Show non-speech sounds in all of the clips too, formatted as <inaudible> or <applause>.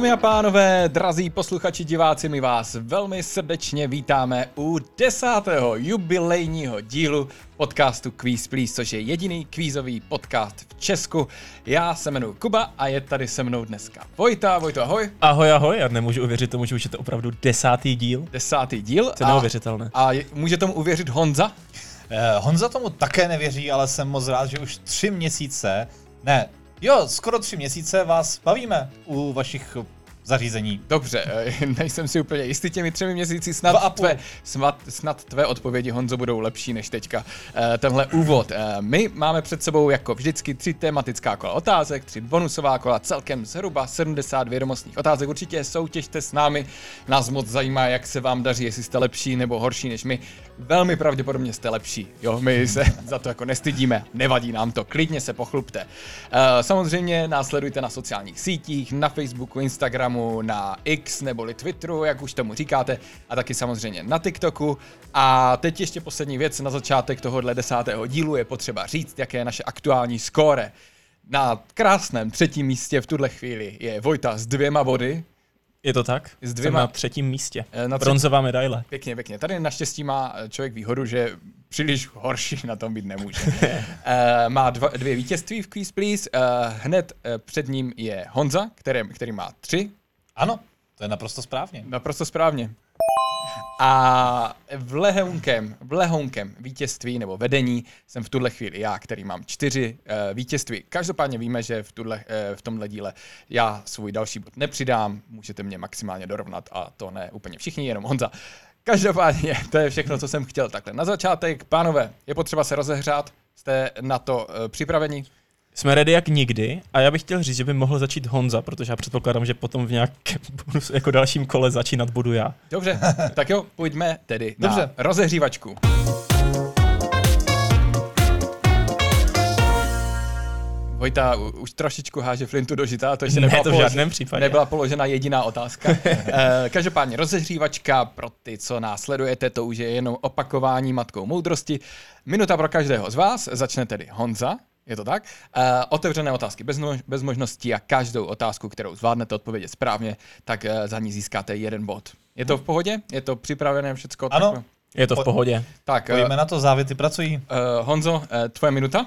Dámy a pánové, drazí posluchači, diváci, my vás velmi srdečně vítáme u desátého jubilejního dílu podcastu Quiz Please, což je jediný kvízový podcast v Česku. Já se jmenuji Kuba a je tady se mnou dneska Vojta. Vojto, ahoj. Ahoj, ahoj, já nemůžu uvěřit tomu, že už je to opravdu desátý díl. Desátý díl. To je neuvěřitelné. A je- může tomu uvěřit Honza? Eh, Honza tomu také nevěří, ale jsem moc rád, že už tři měsíce, ne, jo, skoro tři měsíce vás bavíme u vašich zařízení. Dobře, eh, <laughs> nejsem si úplně jistý těmi třemi měsíci, snad tvé, snad, snad tvé odpovědi, Honzo, budou lepší než teďka. Eh, Tenhle úvod. Eh, My máme před sebou jako vždycky tři tematická kola otázek, tři bonusová kola, celkem zhruba 70 vědomostních otázek. Určitě soutěžte s námi, nás moc zajímá, jak se vám daří, jestli jste lepší nebo horší než my. Velmi pravděpodobně jste lepší, jo, my se <laughs> za to jako nestydíme, nevadí nám to, klidně se pochlupte. Samozřejmě následujte na sociálních sítích, na Facebooku, Instagramu, na X neboli Twitteru, jak už tomu říkáte, a taky samozřejmě na TikToku. A teď ještě poslední věc na začátek tohohle desátého dílu je potřeba říct, jaké je naše aktuální skóre. Na krásném třetím místě v tuhle chvíli je Vojta s dvěma body. Je to tak? S Jsem dvěma- na třetím místě. Eh, na třetí- Bronzová medaile. Pěkně, pěkně. Tady naštěstí má člověk výhodu, že příliš horší na tom být nemůže. <laughs> Eh, má dva, dvě vítězství v Quiz Please. Eh, hned před ním je Honza, který, který má tři. Ano, to je naprosto správně. Naprosto správně. A v lehounkem, v lehounkem vítězství nebo vedení jsem v tuhle chvíli já, který mám čtyři uh, vítězství. Každopádně víme, že v, tuhle, uh, v tomhle díle já svůj další bod nepřidám, můžete mě maximálně dorovnat a to ne úplně všichni, jenom Honza. Každopádně, to je všechno, co jsem chtěl takhle. Na začátek, pánové, je potřeba se rozehřát, jste na to uh, připraveni? Jsme ready jak nikdy a já bych chtěl říct, že by mohl začít Honza, protože já předpokládám, že potom v nějakém bonus, jako dalším kole začínat budu já. Dobře, <laughs> tak jo, pojďme tedy Dobře. na rozehřívačku. Vojta už trošičku háže flintu do žita, to ještě Ne, nebyla, to v položena- žádném případě. nebyla položena jediná otázka. <laughs> Eh, Každopádně rozehřívačka pro ty, co následujete, to už je jenom opakování matkou moudrosti. Minuta pro každého z vás, začne tedy Honza, je to tak? Uh, otevřené otázky bez, no, bez možností a každou otázku, kterou zvládnete odpovědět správně, tak uh, za ní získáte jeden bod. Je to v pohodě? Je to připravené všecko? Ano. takhle? Je to v Po- pohodě. Tak, uh, Pojďme na to, závěty pracují. Uh, Honzo, uh, tvoje minuta?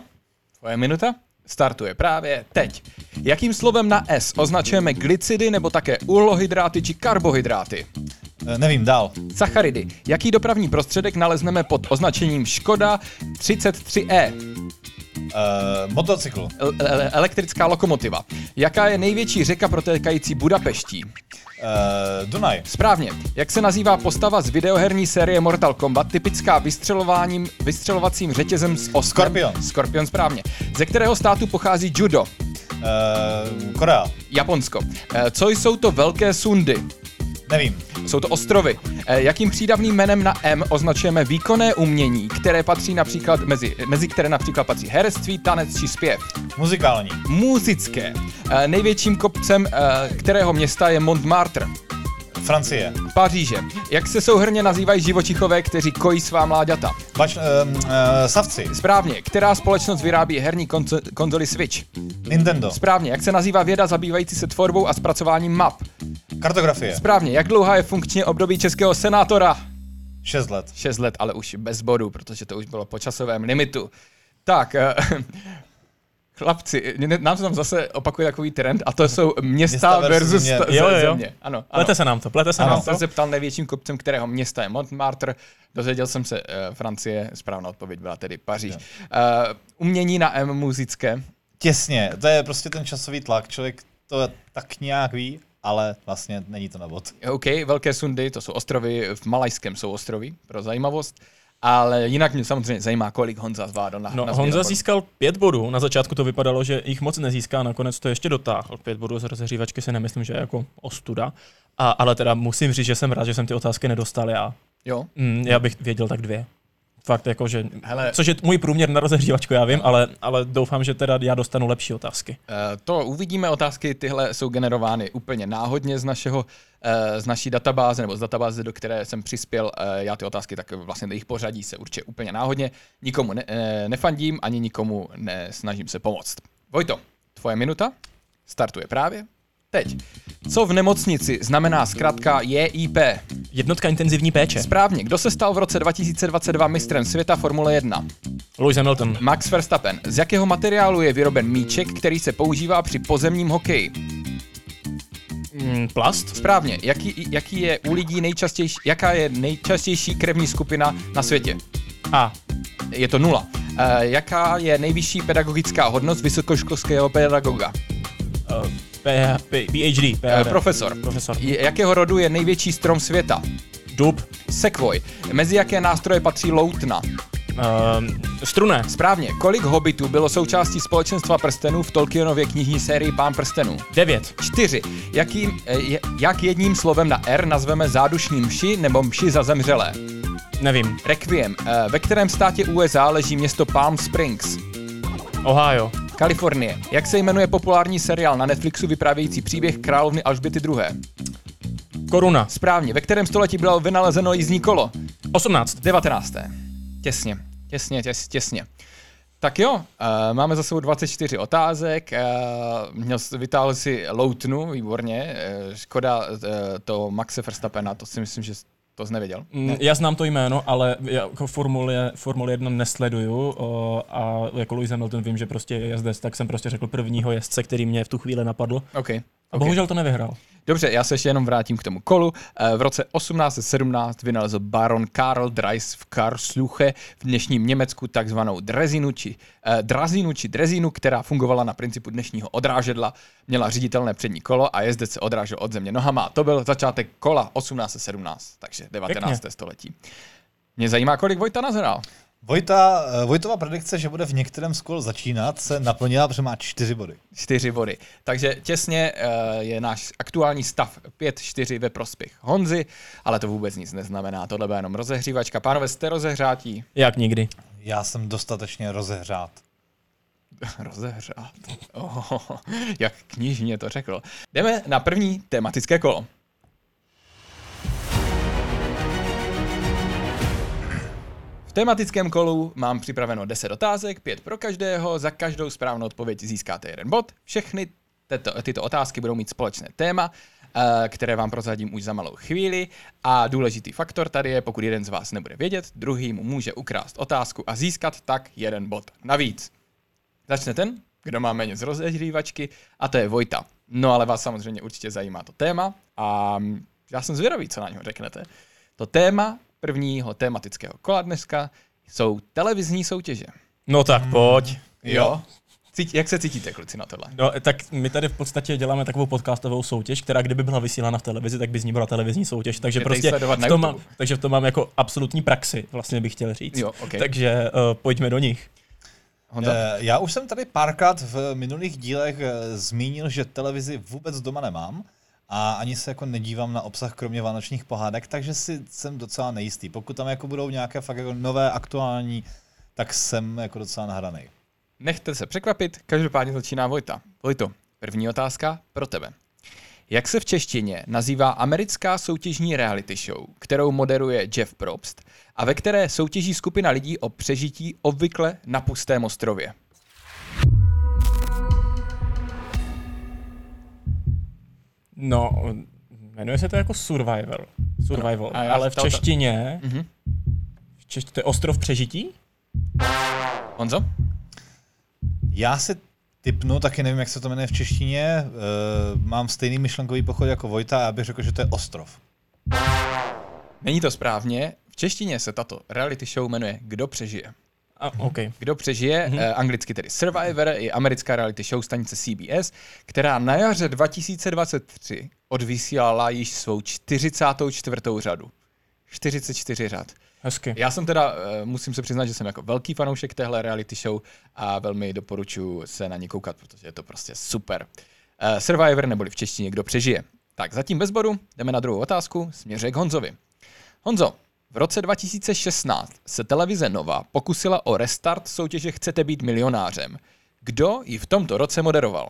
Tvoje minuta? Startuje právě teď. Jakým slovem na S označujeme glycidy nebo také uhlohydráty či karbohydráty? Eh, Nevím, dál. Sacharidy. Jaký dopravní prostředek nalezneme pod označením Škoda 33E? Uh, motocykl. El- ele- elektrická lokomotiva. Jaká je největší řeka protékající Budapeští? Uh, Dunaj. Správně. Jak se nazývá postava z videoherní série Mortal Kombat, typická vystřelováním, vystřelovacím řetězem s oskem? Scorpion. Scorpion, správně. Ze kterého státu pochází judo? Uh, Korea. Japonsko. Eh, Co jsou to velké sundy? Nevím. Jsou to ostrovy. Eh, Jakým přídavným jménem na M označujeme výkonné umění, které patří například mezi, mezi které například patří herectví, tanec či zpěv? Muzikální. Muzické. Eh, Největším kopcem eh, kterého města je Montmartre? Francie. Paříže. Jak se souhrně nazývají živočichové, kteří kojí svá mláďata? Bač, uh, uh, savci. Správně. Která společnost vyrábí herní konzo- konzoli Switch? Nintendo. Správně. Jak se nazývá věda zabývající se tvorbou a zpracováním map? Kartografie. Správně. Jak dlouhá je funkčně období českého senátora? 6 let. 6 let, ale už bez bodů, protože to už bylo po časovém limitu. Tak, eh, chlapci, nám se tam zase opakuje takový trend a to jsou města, Města versus versus země. sta- Jo, jo, jo. země. Ano, ano. Plete se nám to, plete se Ano, nám jsem to. se ptal největším kopcem, kterého města je Montmartre. Dozvěděl jsem se uh, Francie, správná odpověď byla tedy Paříž. Uh, umění na M muzické. Těsně. To je prostě ten časový tlak. Člověk to tak nějak ví, ale vlastně není to na bod. OK, velké sundy, to jsou ostrovy, v Malajském jsou ostrovy, pro zajímavost. Ale jinak mě samozřejmě zajímá, kolik Honza zvládl na, No, na Honza sběr získal pět bodů. Na začátku to vypadalo, že jich moc nezíská, nakonec to ještě dotáhl. Pět bodů z rozehřívačky si nemyslím, že je jako ostuda. A, ale teda musím říct, že jsem rád, že jsem ty otázky nedostal já. Jo, Mm, já bych věděl tak dvě. Fakt jako, že... Hele. Což je můj průměr na rozehřívačku, já vím, ale, ale doufám, že teda já dostanu lepší otázky. Eh, To uvidíme, otázky tyhle jsou generovány úplně náhodně z našeho, eh, z naší databáze, nebo z databáze, do které jsem přispěl eh, já ty otázky, tak vlastně jejich pořadí se určitě úplně náhodně. Nikomu ne, nefandím, ani nikomu nesnažím se pomoct. Vojto, tvoje minuta startuje právě Teď. Co v nemocnici znamená zkrátka JIP? Jednotka intenzivní péče. Správně. Kdo se stal v roce 2022 mistrem světa Formule 1? Lewis Hamilton. Max Verstappen. Z jakého materiálu je vyroben míček, který se používá při pozemním hokeji? Mm, plast. Správně. Jaký, jaký je u lidí nejčastější, jaká je nejčastější krevní skupina na světě? A. Je to nula. E, jaká je nejvyšší pedagogická hodnost vysokoškolského pedagoga? Uh, PhD. E, PhD. profesor. Profesor. Jakého rodu je největší strom světa? Dub. Sekvoj. Mezi jaké nástroje patří loutna? Uh, struné. Správně. Kolik hobitů bylo součástí společenstva prstenů v Tolkienově knižní sérii Pán prstenů? Devět. Čtyři. Jakým, eh, jak jedním slovem na R nazveme zádušní mši nebo mši za zemřelé? Nevím. Requiem. Eh, Ve kterém státě USA leží město Palm Springs? Ohio. Kalifornie. Jak se jmenuje populární seriál na Netflixu vyprávějící příběh královny Alžběty II? Koruna. Správně. Ve kterém století bylo vynalezeno jízdní kolo? 18. 19. Těsně, těsně, těs, těsně. Tak jo, uh, máme za sebou 24 otázek, uh, měl, vytáhl si Loutnu, výborně, uh, škoda uh, to Maxe Verstappena, to si myslím, že to jsi nevěděl. Mm, Já znám to jméno, ale jako Formule, Formule 1 nesleduju o, a jako Lewis Hamilton vím, že prostě je jezdec, tak jsem prostě řekl prvního jezdce, který mě v tu chvíli napadl. OK. A okay. bohužel to nevyhrál. Dobře, já se ještě jenom vrátím k tomu kolu. Eh, V roce 1817 vynalezl baron Karl Dreis v Karlsruhe v dnešním Německu takzvanou drezinu či, eh, drazinu či drezinu, která fungovala na principu dnešního odrážedla, měla řiditelné přední kolo a jezdec se odrážel od země nohama. To byl začátek kola 1817, takže 19. Pěkně. století. Mě zajímá, kolik Vojta nazhrál. Vojta, eh, Vojtova predikce, že bude v některém z kol začínat, se naplnila, protože má čtyři body. Čtyři body. Takže těsně eh, je náš aktuální stav 5-4 ve prospěch Honzy, ale to vůbec nic neznamená. Tohle byla jenom rozehřívačka. Pánové, jste rozehřátí? Jak nikdy. Já jsem dostatečně rozehřát. <laughs> Rozehřát. Oh, <laughs> jak knižně to řekl. Jdeme na první tematické kolo. Tematickém kolu mám připraveno 10 otázek, 5 pro každého, za každou správnou odpověď získáte jeden bod. Všechny tyto, tyto otázky budou mít společné téma, eh, které vám prozradím už za malou chvíli. A důležitý faktor tady je, pokud jeden z vás nebude vědět, druhý mu může ukrást otázku a získat tak jeden bod navíc. Začne ten, kdo má méně z rozehřívačky, a to je Vojta. No ale vás samozřejmě určitě zajímá to téma a já jsem zvědavý, co na něho řeknete. To téma prvního tematického kola dneska jsou televizní soutěže. No tak pojď. Jo. Cítí, jak se cítíte, kluci, na tohle? No, tak my tady v podstatě děláme takovou podcastovou soutěž, která kdyby byla vysílána v televizi, tak by z ní byla televizní soutěž. Takže Můžete prostě v tom mám, takže v tom mám jako absolutní praxi, vlastně bych chtěl říct. Jo, ok. Takže uh, pojďme do nich. Honza? Eh, Já už jsem tady párkrát v minulých dílech eh, zmínil, že televizi vůbec doma nemám a ani se jako nedívám na obsah kromě vánočních pohádek, takže si jsem docela nejistý. Pokud tam jako budou nějaké fakt jako nové, aktuální, tak jsem jako docela nahraný. Nechte se překvapit, každopádně začíná Vojta. Vojto, první otázka pro tebe. Jak se v češtině nazývá americká soutěžní reality show, kterou moderuje Jeff Probst a ve které soutěží skupina lidí o přežití obvykle na pustém ostrově? No, jmenuje se to jako Survivor. Survival. A já ale v to- to- češtině... Mhm. V češtině to je Ostrov přežití? Honzo? Já si typnu, taky nevím, jak se to jmenuje v češtině, uh, mám stejný myšlenkový pochod jako Vojta a já bych řekl, že to je ostrov. Není to správně. V češtině se tato reality show jmenuje Kdo přežije. A, OK. Kdo přežije, mm-hmm. eh, anglicky tedy Survivor, je americká reality show stanice CBS, která na jaře 2023 odvysílala již svou 44. řadu. 44 řad. Hezky. Já jsem teda, eh, musím se přiznat, že jsem jako velký fanoušek téhle reality show a velmi doporučuji se na ně koukat, protože je to prostě super. Eh, Survivor neboli v češtině Kdo přežije. Tak zatím bez bodu, jdeme na druhou otázku, směřuje k Honzovi. Honzo, v roce 2016 se televize Nova pokusila o restart soutěže Chcete být milionářem. Kdo ji v tomto roce moderoval?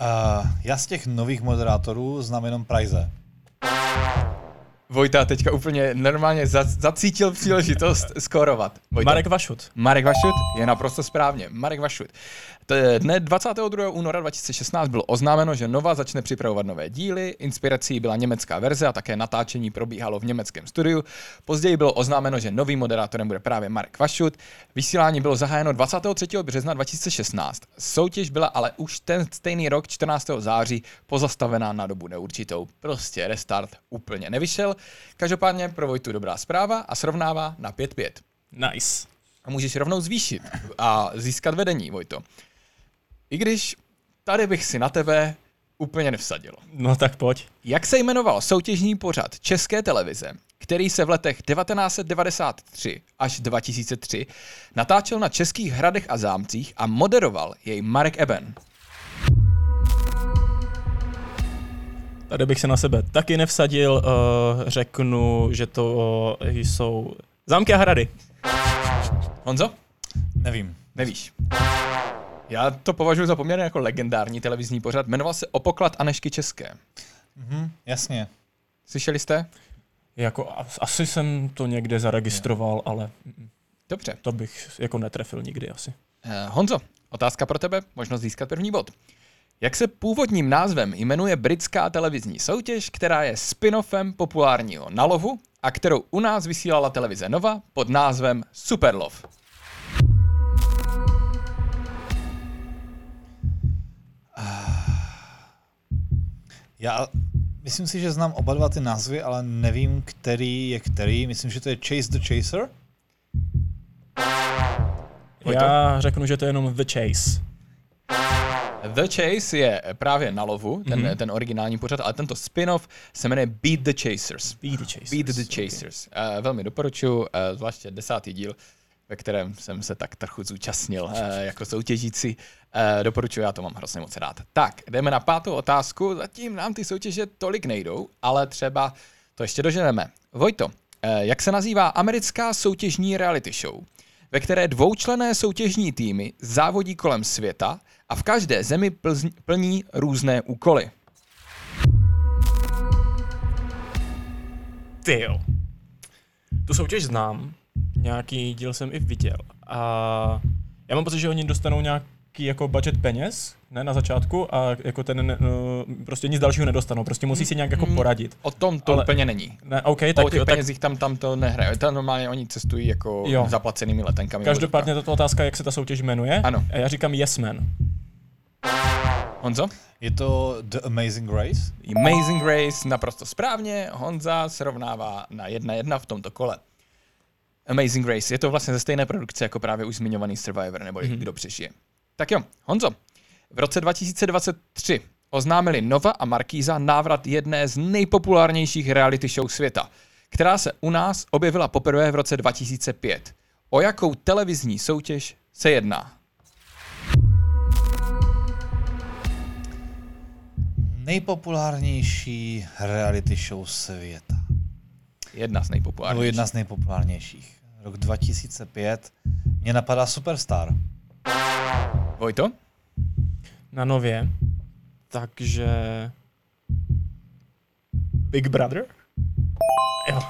Uh, já z těch nových moderátorů znám jenom Prize. Vojta teďka úplně normálně za, zacítil příležitost skórovat. Vojta. Marek Vašut. Marek Vašut je naprosto správně. Marek Vašut. Dne 22. února 2016 bylo oznámeno, že Nova začne připravovat nové díly. Inspirací byla německá verze a také natáčení probíhalo v německém studiu. Později bylo oznámeno, že novým moderátorem bude právě Marek Vašut. Vysílání bylo zahájeno 23. března 2016. Soutěž byla ale už ten stejný rok 14. září pozastavená na dobu neurčitou. Prostě restart úplně nevyšel. Každopádně pro Vojtu dobrá zpráva a srovnává na 5-5. Nice. A můžeš rovnou zvýšit a získat vedení, Vojto. I když tady bych si na tebe úplně nevsadil. No tak pojď. Jak se jmenoval soutěžní pořad České televize, který se v letech 1993 až 2003 natáčel na českých hradech a zámcích a moderoval jej Marek Eben? Tady bych se na sebe taky nevsadil. Uh, řeknu, že to uh, jsou zámky a hrady. Honzo? Nevím. Nevíš. Já to považuji za poměrně jako legendární televizní pořad. Jmenoval se Opoklad Anešky České. Mhm, jasně. Slyšeli jste? Jako, as- asi jsem to někde zaregistroval, ale Dobře. to bych jako netrefil nikdy asi. Eh, Honzo, otázka pro tebe, možnost získat první bod. Jak se původním názvem jmenuje britská televizní soutěž, která je spin-offem populárního Nalovu a kterou u nás vysílala televize Nova pod názvem Superlove? Já myslím si, že znám oba dva ty názvy, ale nevím, který je který. Myslím, že to je Chase the Chaser. Já řeknu, že to je jenom The Chase. The Chase je právě na lovu, ten, mm-hmm. ten originální pořad, ale tento spin-off se jmenuje Beat the Chasers. Beat the Chasers. Beat the Chasers. Okay. Uh, velmi doporučuji, uh, zvláště desátý díl, ve kterém jsem se tak trochu zúčastnil uh, jako soutěžící. Uh, doporučuji, já to mám hrozně moc rád. Tak, jdeme na pátou otázku. Zatím nám ty soutěže tolik nejdou, ale třeba to ještě doženeme. Vojto, uh, jak se nazývá americká soutěžní reality show, ve které dvoučlené soutěžní týmy závodí kolem světa a v každé zemi plní různé úkoly? Ty jo. Tu soutěž znám, nějaký díl jsem i viděl a já mám pocit, že oni dostanou nějaký jako budget peněz, ne, na začátku a jako ten, no, prostě nic dalšího nedostanou, prostě musí si nějak jako poradit. O tom to Ale- úplně není. Ne, OK, Tak, o těch tak penězích tam, tam to nehraje. Tam normálně oni cestují jako Jo. jo. zaplacenými letenkami. každopádně tato otázka, jak se ta soutěž jmenuje. Ano. A já říkám Yes Man. Honzo? Je to The Amazing Race. Amazing Race, naprosto správně. Honza srovnává na 1-1 v tomto kole. Amazing Race, je to vlastně ze stejné produkce jako právě už zmiňovaný Survivor, nebo mm-hmm. kdo přežije. Tak jo, Honzo, v roce 2023 oznámili Nova a Markíza návrat jedné z nejpopulárnějších reality show světa, která se u nás objevila poprvé v roce 2005. O jakou televizní soutěž se jedná? Nejpopulárnější reality show světa. Jedna z nejpopulárnějších. jedna z nejpopulárnějších. Rok 2005. Mě napadá Superstar. Vojto? Na nově. Takže... Big Brother? Jo.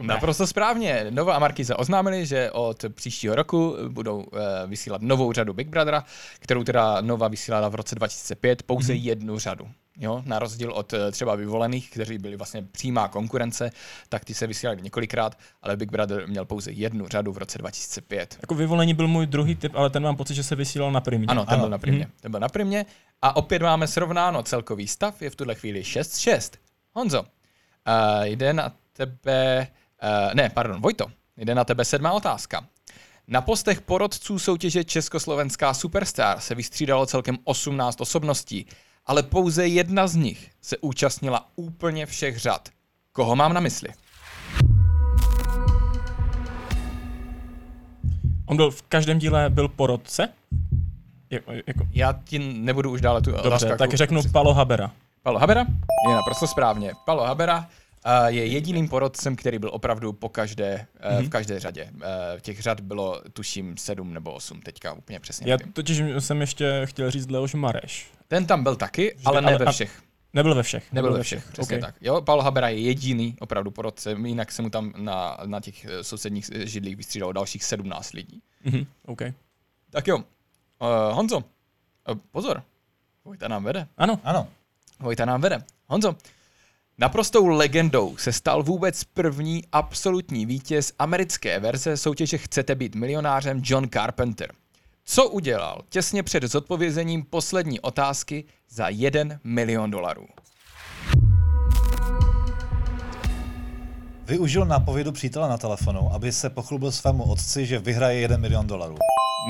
Naprosto správně. Nova a Markiza oznámili, že od příštího roku budou uh, vysílat novou řadu Big Brothera, kterou teda Nova vysílala v roce 2005, pouze mm-hmm. jednu řadu. Jo, na rozdíl od eh, třeba vyvolených, kteří byli vlastně přímá konkurence, tak ty se vysílali několikrát, ale Big Brother měl pouze jednu řadu v roce 2005. Jako vyvolení byl můj druhý typ, ale ten mám pocit, že se vysílal na primě. Ano, ten Ano. byl na primě. Ten byl na primě. A opět máme srovnáno celkový stav, je v tuhle chvíli 6-6. Honzo, uh, jde na tebe, uh, ne, pardon, Vojto, jde na tebe sedmá otázka. Na postech porodců soutěže Československá Superstar se vystřídalo celkem 18 osobností, ale pouze jedna z nich se účastnila úplně všech řad. Koho mám na mysli? On byl v každém díle byl porodce? Jako, jako, Já ti nebudu už dále tu dobře, tak řeknu Palo Habera. Palo Habera je naprosto správně. Palo Habera uh, je jediným porodcem, který byl opravdu po každé, uh, Mhm. v každé řadě. Uh, těch řad bylo, tuším, sedm nebo osm, teďka úplně přesně Já nevím. totiž jsem ještě chtěl říct Leoš Mareš. Ten tam byl taky, ale ne ale- ve a- všech. Nebyl ve všech. Nebyl ve všech, přesně okay. tak. Jo, Paul Habera je jediný opravdu po roce, jinak se mu tam na, na těch eh, sousedních eh, židlích vystřídalo dalších 17 lidí. Mhm, OK. Tak jo, uh, Honzo, uh, pozor, Vojta nám vede. Ano, Ano. Vojta nám vede. Honzo, naprostou legendou se stal vůbec první absolutní vítěz americké verze soutěže Chcete být milionářem John Carpenter. Co udělal těsně před zodpovězením poslední otázky za 1 milion dolarů? Využil nápovědu přítele na telefonu, aby se pochlubil svému otci, že vyhraje 1 milion dolarů.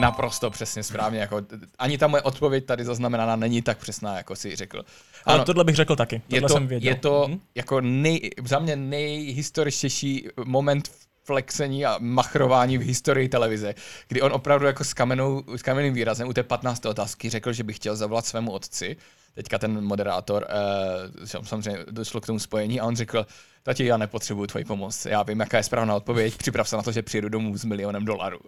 Naprosto přesně správně. Jako, ani ta moje odpověď tady zaznamenaná není tak přesná, jako si řekl. ale Ano, tohle bych řekl taky. je Tohle to, jsem věděl. je to Mhm. jako nej, za mě nejhistoričtější moment flexení a machrování v historii televize, kdy on opravdu jako s, kamenou, s kamenným výrazem u té 15. otázky řekl, že by chtěl zavolat svému otci. Teďka ten moderátor, eh, samozřejmě došlo k tomu spojení a on řekl, tati, já nepotřebuju tvoji pomoc, já vím, jaká je správná odpověď, připrav se na to, že přijedu domů s milionem dolarů.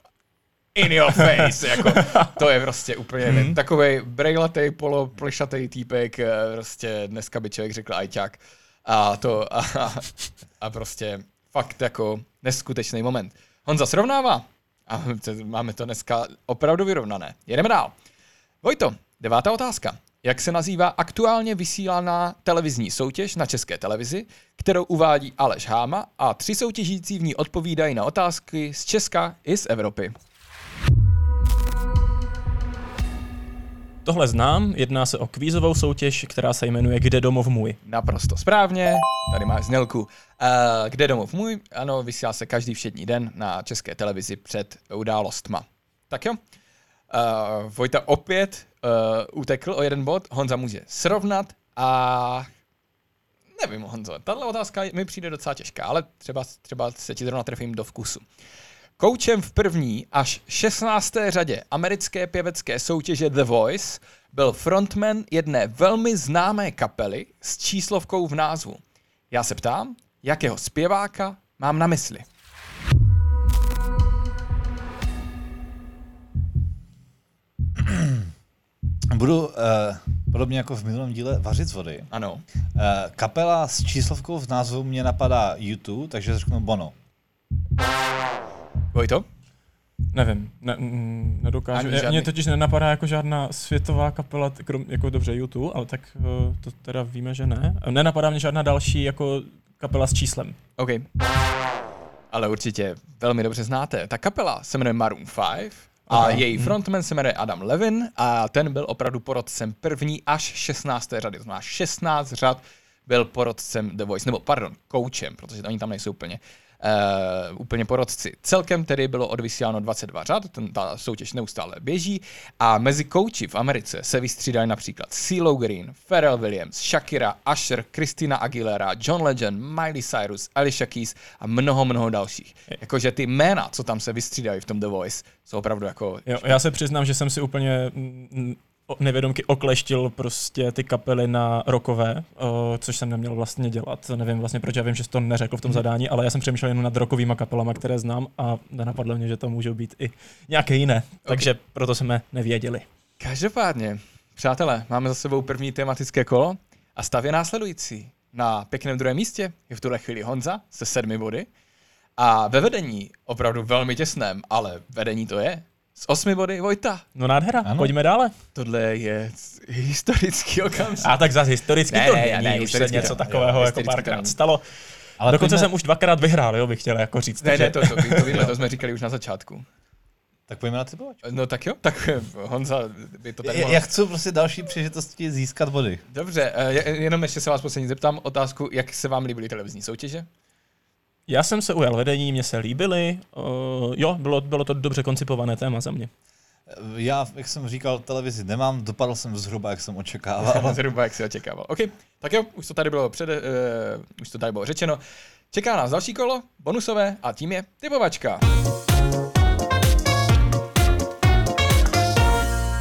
In your face, jako, <laughs> to je prostě úplně mm. takový brejlatý, poloplešatý týpek, eh, prostě dneska by člověk řekl ajťák. A to, a, a, a prostě fakt jako neskutečný moment. Honza srovnává a máme to dneska opravdu vyrovnané. Jedeme dál. Vojto, devátá otázka. Jak se nazývá aktuálně vysílaná televizní soutěž na české televizi, kterou uvádí Aleš Háma a tři soutěžící v ní odpovídají na otázky z Česka i z Evropy? Tohle znám, jedná se o kvízovou soutěž, která se jmenuje Kde domov můj. Naprosto správně, tady máš znělku. Uh, kde domov můj? Ano, vysílá se každý všední den na české televizi před událostma. Tak jo. Uh, Vojta opět uh, utekl o jeden bod, Honza může srovnat a nevím, Honzo, tahle otázka mi přijde docela těžká, ale třeba, třeba se ti zrovna trefím do vkusu. Koučem v první až 16. řadě americké pěvecké soutěže The Voice byl frontman jedné velmi známé kapely s číslovkou v názvu. Já se ptám, jakého zpěváka mám na mysli. <clears throat> Budu uh, podobně jako v minulém díle vařit z vody. Ano. Uh, kapela s číslovkou v názvu mě napadá YouTube, takže řeknu Bono. Vojto? Nevím, ne, mm, nedokážu. Ani Mě, žádný- mě totiž nenapadá jako žádná světová kapela, krom, jako dobře YouTube, ale tak uh, to teda víme, že ne. Nenapadá mě žádná další jako kapela s číslem. OK. Ale určitě velmi dobře znáte. Ta kapela se jmenuje Maroon 5 a Aha. její frontman se jmenuje Adam Levin a ten byl opravdu porodcem první až 16. řady. To znamená 16 řad byl porodcem The Voice, nebo pardon, koučem, protože oni tam nejsou úplně. Uh, úplně porodci. Celkem tedy bylo odvysíláno 22 řad, ten, ta soutěž neustále běží a mezi kouči v Americe se vystřídali například CeeLo Green, Pharrell Williams, Shakira, Usher, Christina Aguilera, John Legend, Miley Cyrus, Alicia Keys a mnoho, mnoho dalších. Jakože ty jména, co tam se vystřídají v tom The Voice, jsou opravdu jako... Jo, já se přiznám, že jsem si úplně nevědomky okleštil prostě ty kapely na rokové, což jsem neměl vlastně dělat. Nevím vlastně, proč já vím, že jsi to neřekl v tom zadání, ale já jsem přemýšlel jenom nad rokovými kapelama, které znám a nenapadlo mě, že to můžou být i nějaké jiné. Takže proto jsme nevěděli. Každopádně, přátelé, máme za sebou první tematické kolo a stav je následující. Na pěkném druhém místě je v tuhle chvíli Honza se sedmi body a ve vedení, opravdu velmi těsném, ale vedení to je, s osmi body Vojta. No nádhera, Ano. pojďme dále. Tohle je historický okamžik. A tak zase historicky Ne, to ne, není, ne, už se něco to- takového jo, jako párkrát stalo. Ale Dokonce pojďme- jsem už dvakrát vyhrál, jo, bych chtěl jako říct. Ne, ne, to, to, to, to, to jsme říkali už na začátku. Tak pojďme na typovačku. No tak jo, tak Honza by to tady Já, mohl... já chci prostě další příležitosti získat body. Dobře, eh, je- jenom ještě se vás poslední zeptám otázku, jak se vám líbily televizní soutěže? Já jsem se ujal vedení, mě se líbily. Uh, jo, bylo, bylo to dobře koncipované téma za mě. Já, jak jsem říkal, televizi nemám, dopadl jsem zhruba, jak jsem očekával. <laughs> Zhruba jak si očekával. OK, tak jo, už to tady bylo před, uh, už to tady bylo řečeno. Čeká nás další kolo, bonusové, a tím je typovačka.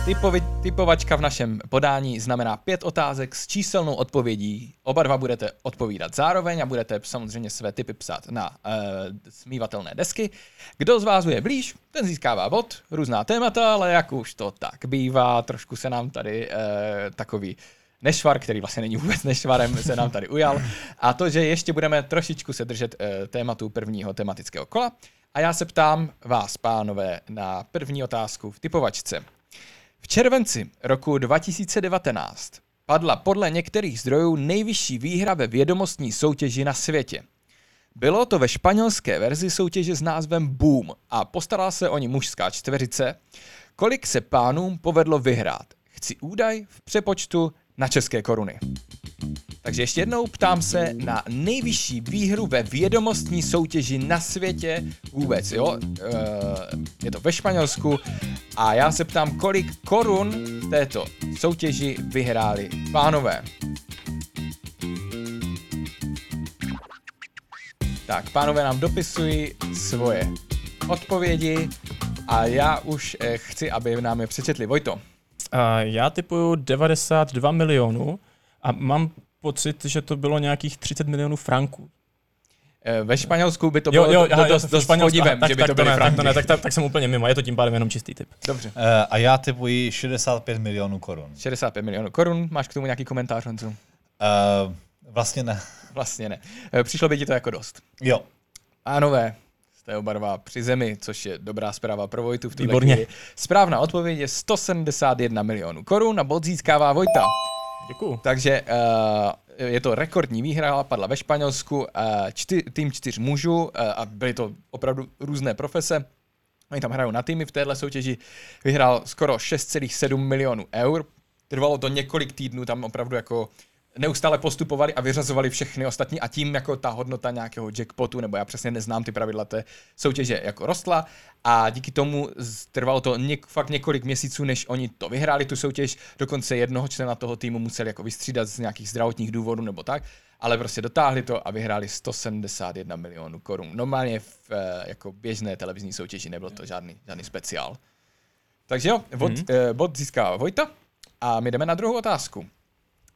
Typovi, typovačka v našem podání znamená pět otázek s číselnou odpovědí. Oba dva budete odpovídat zároveň a budete samozřejmě své typy psát na uh, smívatelné desky. Kdo z vás je blíž, ten získává bod, různá témata, ale jak už to tak bývá, trošku se nám tady uh, takový nešvar, který vlastně není vůbec nešvarem, se nám tady ujal. A to, že ještě budeme trošičku se držet uh, tématu prvního tematického kola. A já se ptám vás, pánové, na první otázku v typovačce. V červenci roku 2019 padla podle některých zdrojů nejvyšší výhra ve vědomostní soutěži na světě. Bylo to ve španělské verzi soutěže s názvem Boom a postarala se o ní mužská čtveřice. Kolik se pánům povedlo vyhrát? Chci údaj v přepočtu na české koruny. Takže ještě jednou ptám se na nejvyšší výhru ve vědomostní soutěži na světě vůbec, jo? E, je to ve Španělsku a já se ptám, kolik korun této soutěži vyhráli pánové. Tak, pánové nám dopisují svoje odpovědi a já už eh, chci, aby nám je přečetli. Vojto. A já typuju 92 milionů a mám pocit, že to bylo nějakých 30 milionů franků. Eh, Ve Španělsku by to bylo jo, jo, do, dost, dost podivem, tak, že by tak, to byly ne, franky. tak, to ne, tak, tak, tak jsem úplně mimo, je to tím pádem jenom čistý typ. Dobře. Eh, A já typuji 65 milionů korun. 65 milionů korun. Máš k tomu nějaký komentář, Honzu? Eh, Vlastně ne. Vlastně ne. Přišlo by ti to jako dost. Jo. Pánové, jste oba dva při zemi, což je dobrá zpráva pro Vojtu v tuhle Výborně. chvíli. Správná odpověď je 171 milionů korun a bod získává Vojta. Děkuju. Takže uh, je to rekordní výhra, padla ve Španělsku, uh, čty, tým čtyř mužů uh, a byly to opravdu různé profese. Oni tam hrajou na týmy v téhle soutěži. Vyhrál skoro 6,7 milionů eur. Trvalo to několik týdnů, tam opravdu jako neustále postupovali a vyřazovali všechny ostatní a tím jako ta hodnota nějakého jackpotu, nebo já přesně neznám ty pravidla té soutěže, jako rostla a díky tomu trvalo to něk, fakt několik měsíců, než oni to vyhráli tu soutěž, dokonce jednoho člena toho týmu museli jako vystřídat z nějakých zdravotních důvodů nebo tak, ale prostě dotáhli to a vyhráli 171 milionů korun. Normálně v eh, jako běžné televizní soutěži nebyl to žádný, žádný speciál. Takže jo, bod, mm-hmm. eh, bod získá Vojta a my jdeme na druhou otázku.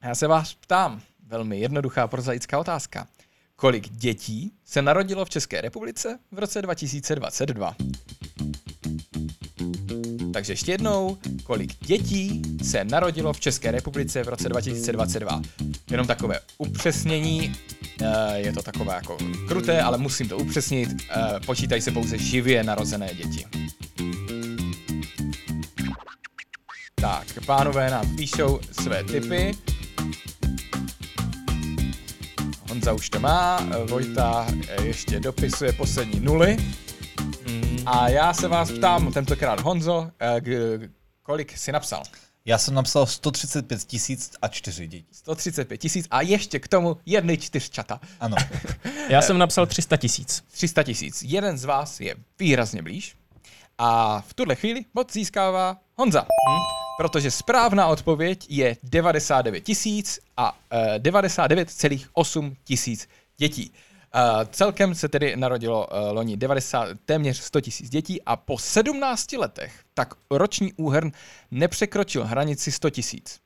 Já se vás ptám, velmi jednoduchá prozaická otázka. Kolik dětí se narodilo v České republice v roce 2022? Takže ještě jednou, kolik dětí se narodilo v České republice v roce 2022? Jenom takové upřesnění, eh, je to takové jako kruté, ale musím to upřesnit, eh, počítají se pouze živě narozené děti. Tak, pánové nám píšou své tipy. Honza už to má, Vojta ještě dopisuje poslední nuly. Mm, A já se vás ptám, tentokrát Honzo, eh, kolik jsi napsal? Já jsem napsal 135 tisíc a čtyři děti. 135 tisíc a ještě k tomu jedny čtyřčata. Ano. <laughs> já jsem napsal 300 tisíc. 300 tisíc. Jeden z vás je výrazně blíž. A v tuhle chvíli bod získává Honza. Hm? Protože správná odpověď je 99 tisíc a eh, 99,8 tisíc dětí. Uh, celkem se tedy narodilo uh, loni 90, téměř 100 tisíc dětí a po 17 letech tak roční úhrn nepřekročil hranici 100 tisíc.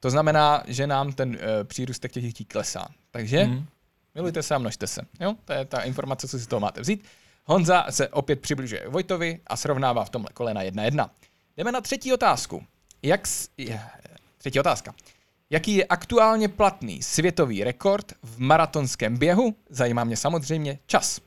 To znamená, že nám ten uh, přírůstek těch dětí klesá. Takže Mm. Milujte se a množte se. Jo? To je ta informace, co si z toho máte vzít. Honza se opět přibližuje Vojtovi a srovnává v tomhle kole na 1-1. Jdeme na třetí otázku. Jak Třetí otázka. Jaký je aktuálně platný světový rekord v maratonském běhu? Zajímá mě samozřejmě čas.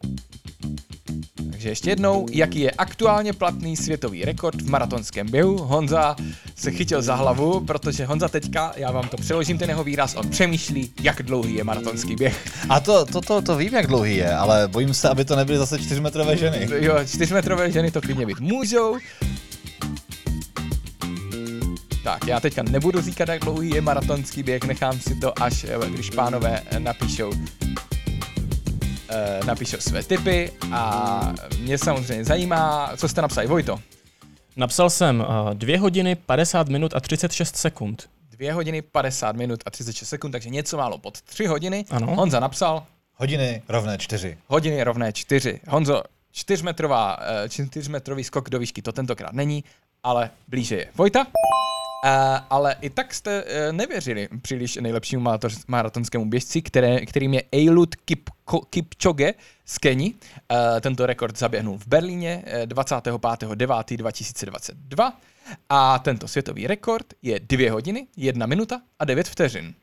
Takže ještě jednou, jaký je aktuálně platný světový rekord v maratonském běhu? Honza se chytil za hlavu, protože Honza teďka, já vám to přeložím ten jeho výraz, on přemýšlí, jak dlouhý je maratonský běh. A to, to, to, to vím, jak dlouhý je, ale bojím se, aby to nebyly zase čtyřmetrové ženy. Jo, čtyřmetrové ženy to klidně být můžou. Tak, já teďka nebudu říkat, jak dlouhý je maratonský běh, nechám si to až, eh, když pánové eh, napíšou eh, napíšou své tipy a mě samozřejmě zajímá, co jste napsali, Vojto. Napsal jsem uh, 2 hodiny, 50 minut a 36 sekund. 2 hodiny, 50 minut a 36 sekund, takže něco málo pod 3 hodiny. Ano. Honza napsal Hodiny rovné čtyři. hodiny rovné 4. Honzo, čtyřmetrová, eh, čtyřmetrový skok do výšky to tentokrát není, ale blíže je. Vojta? Ale i tak jste uh, nevěřili příliš nejlepšímu marato- maratonskému běžci, které, kterým je Eilud Kip- Kipchoge z Keni. Uh, tento rekord zaběhnul v Berlíně uh, 25.9.2022 a tento světový rekord je 2 hodiny, 1 minuta a 9 vteřin.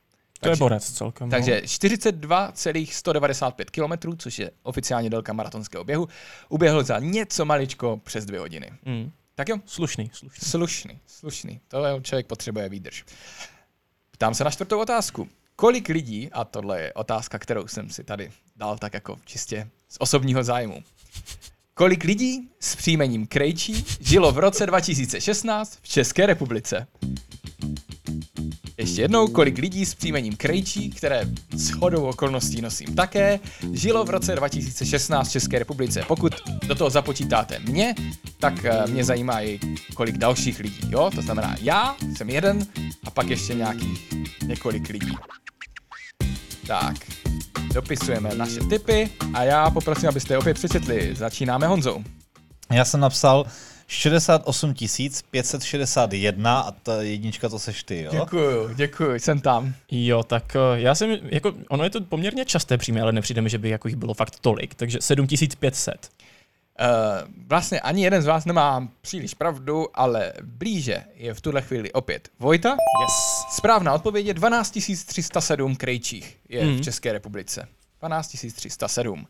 To je borec celkem. Takže 42,195 km, což je oficiálně délka maratonského běhu, uběhl za něco maličko přes dvě hodiny. Mm. Tak jo, Slušný, slušný. slušný, slušný. To je, člověk potřebuje výdrž. Ptám se na čtvrtou otázku. Kolik lidí, a tohle je otázka, kterou jsem si tady dal tak jako čistě z osobního zájmu. Kolik lidí s příjmením Krejčí žilo v roce 2016 v České republice? Ještě jednou, kolik lidí s příjmením Krejčí, které s chodou okolností nosím také, žilo v roce 2016 v České republice. Pokud do toho započítáte mě, tak eh, mě zajímá i kolik dalších lidí, jo? To znamená, já jsem jeden a pak ještě nějakých několik lidí. Tak, dopisujeme naše tipy a já poprosím, abyste je opět přečetli. Začínáme Honzou. Já jsem napsal 68 561 a ta jednička to seš ty, jo? Děkuju, děkuju, jsem tam. Jo, tak eh, já jsem, jako, ono je to poměrně časté příjmy, ale nepřijde mi, že by jako jich bylo fakt tolik, takže 7500. Uh, vlastně ani jeden z vás nemá příliš pravdu, ale blíže je v tuhle chvíli opět Vojta. Yes. Správná odpověď je 12 307 krejčích je Mhm. v České republice. 12 307.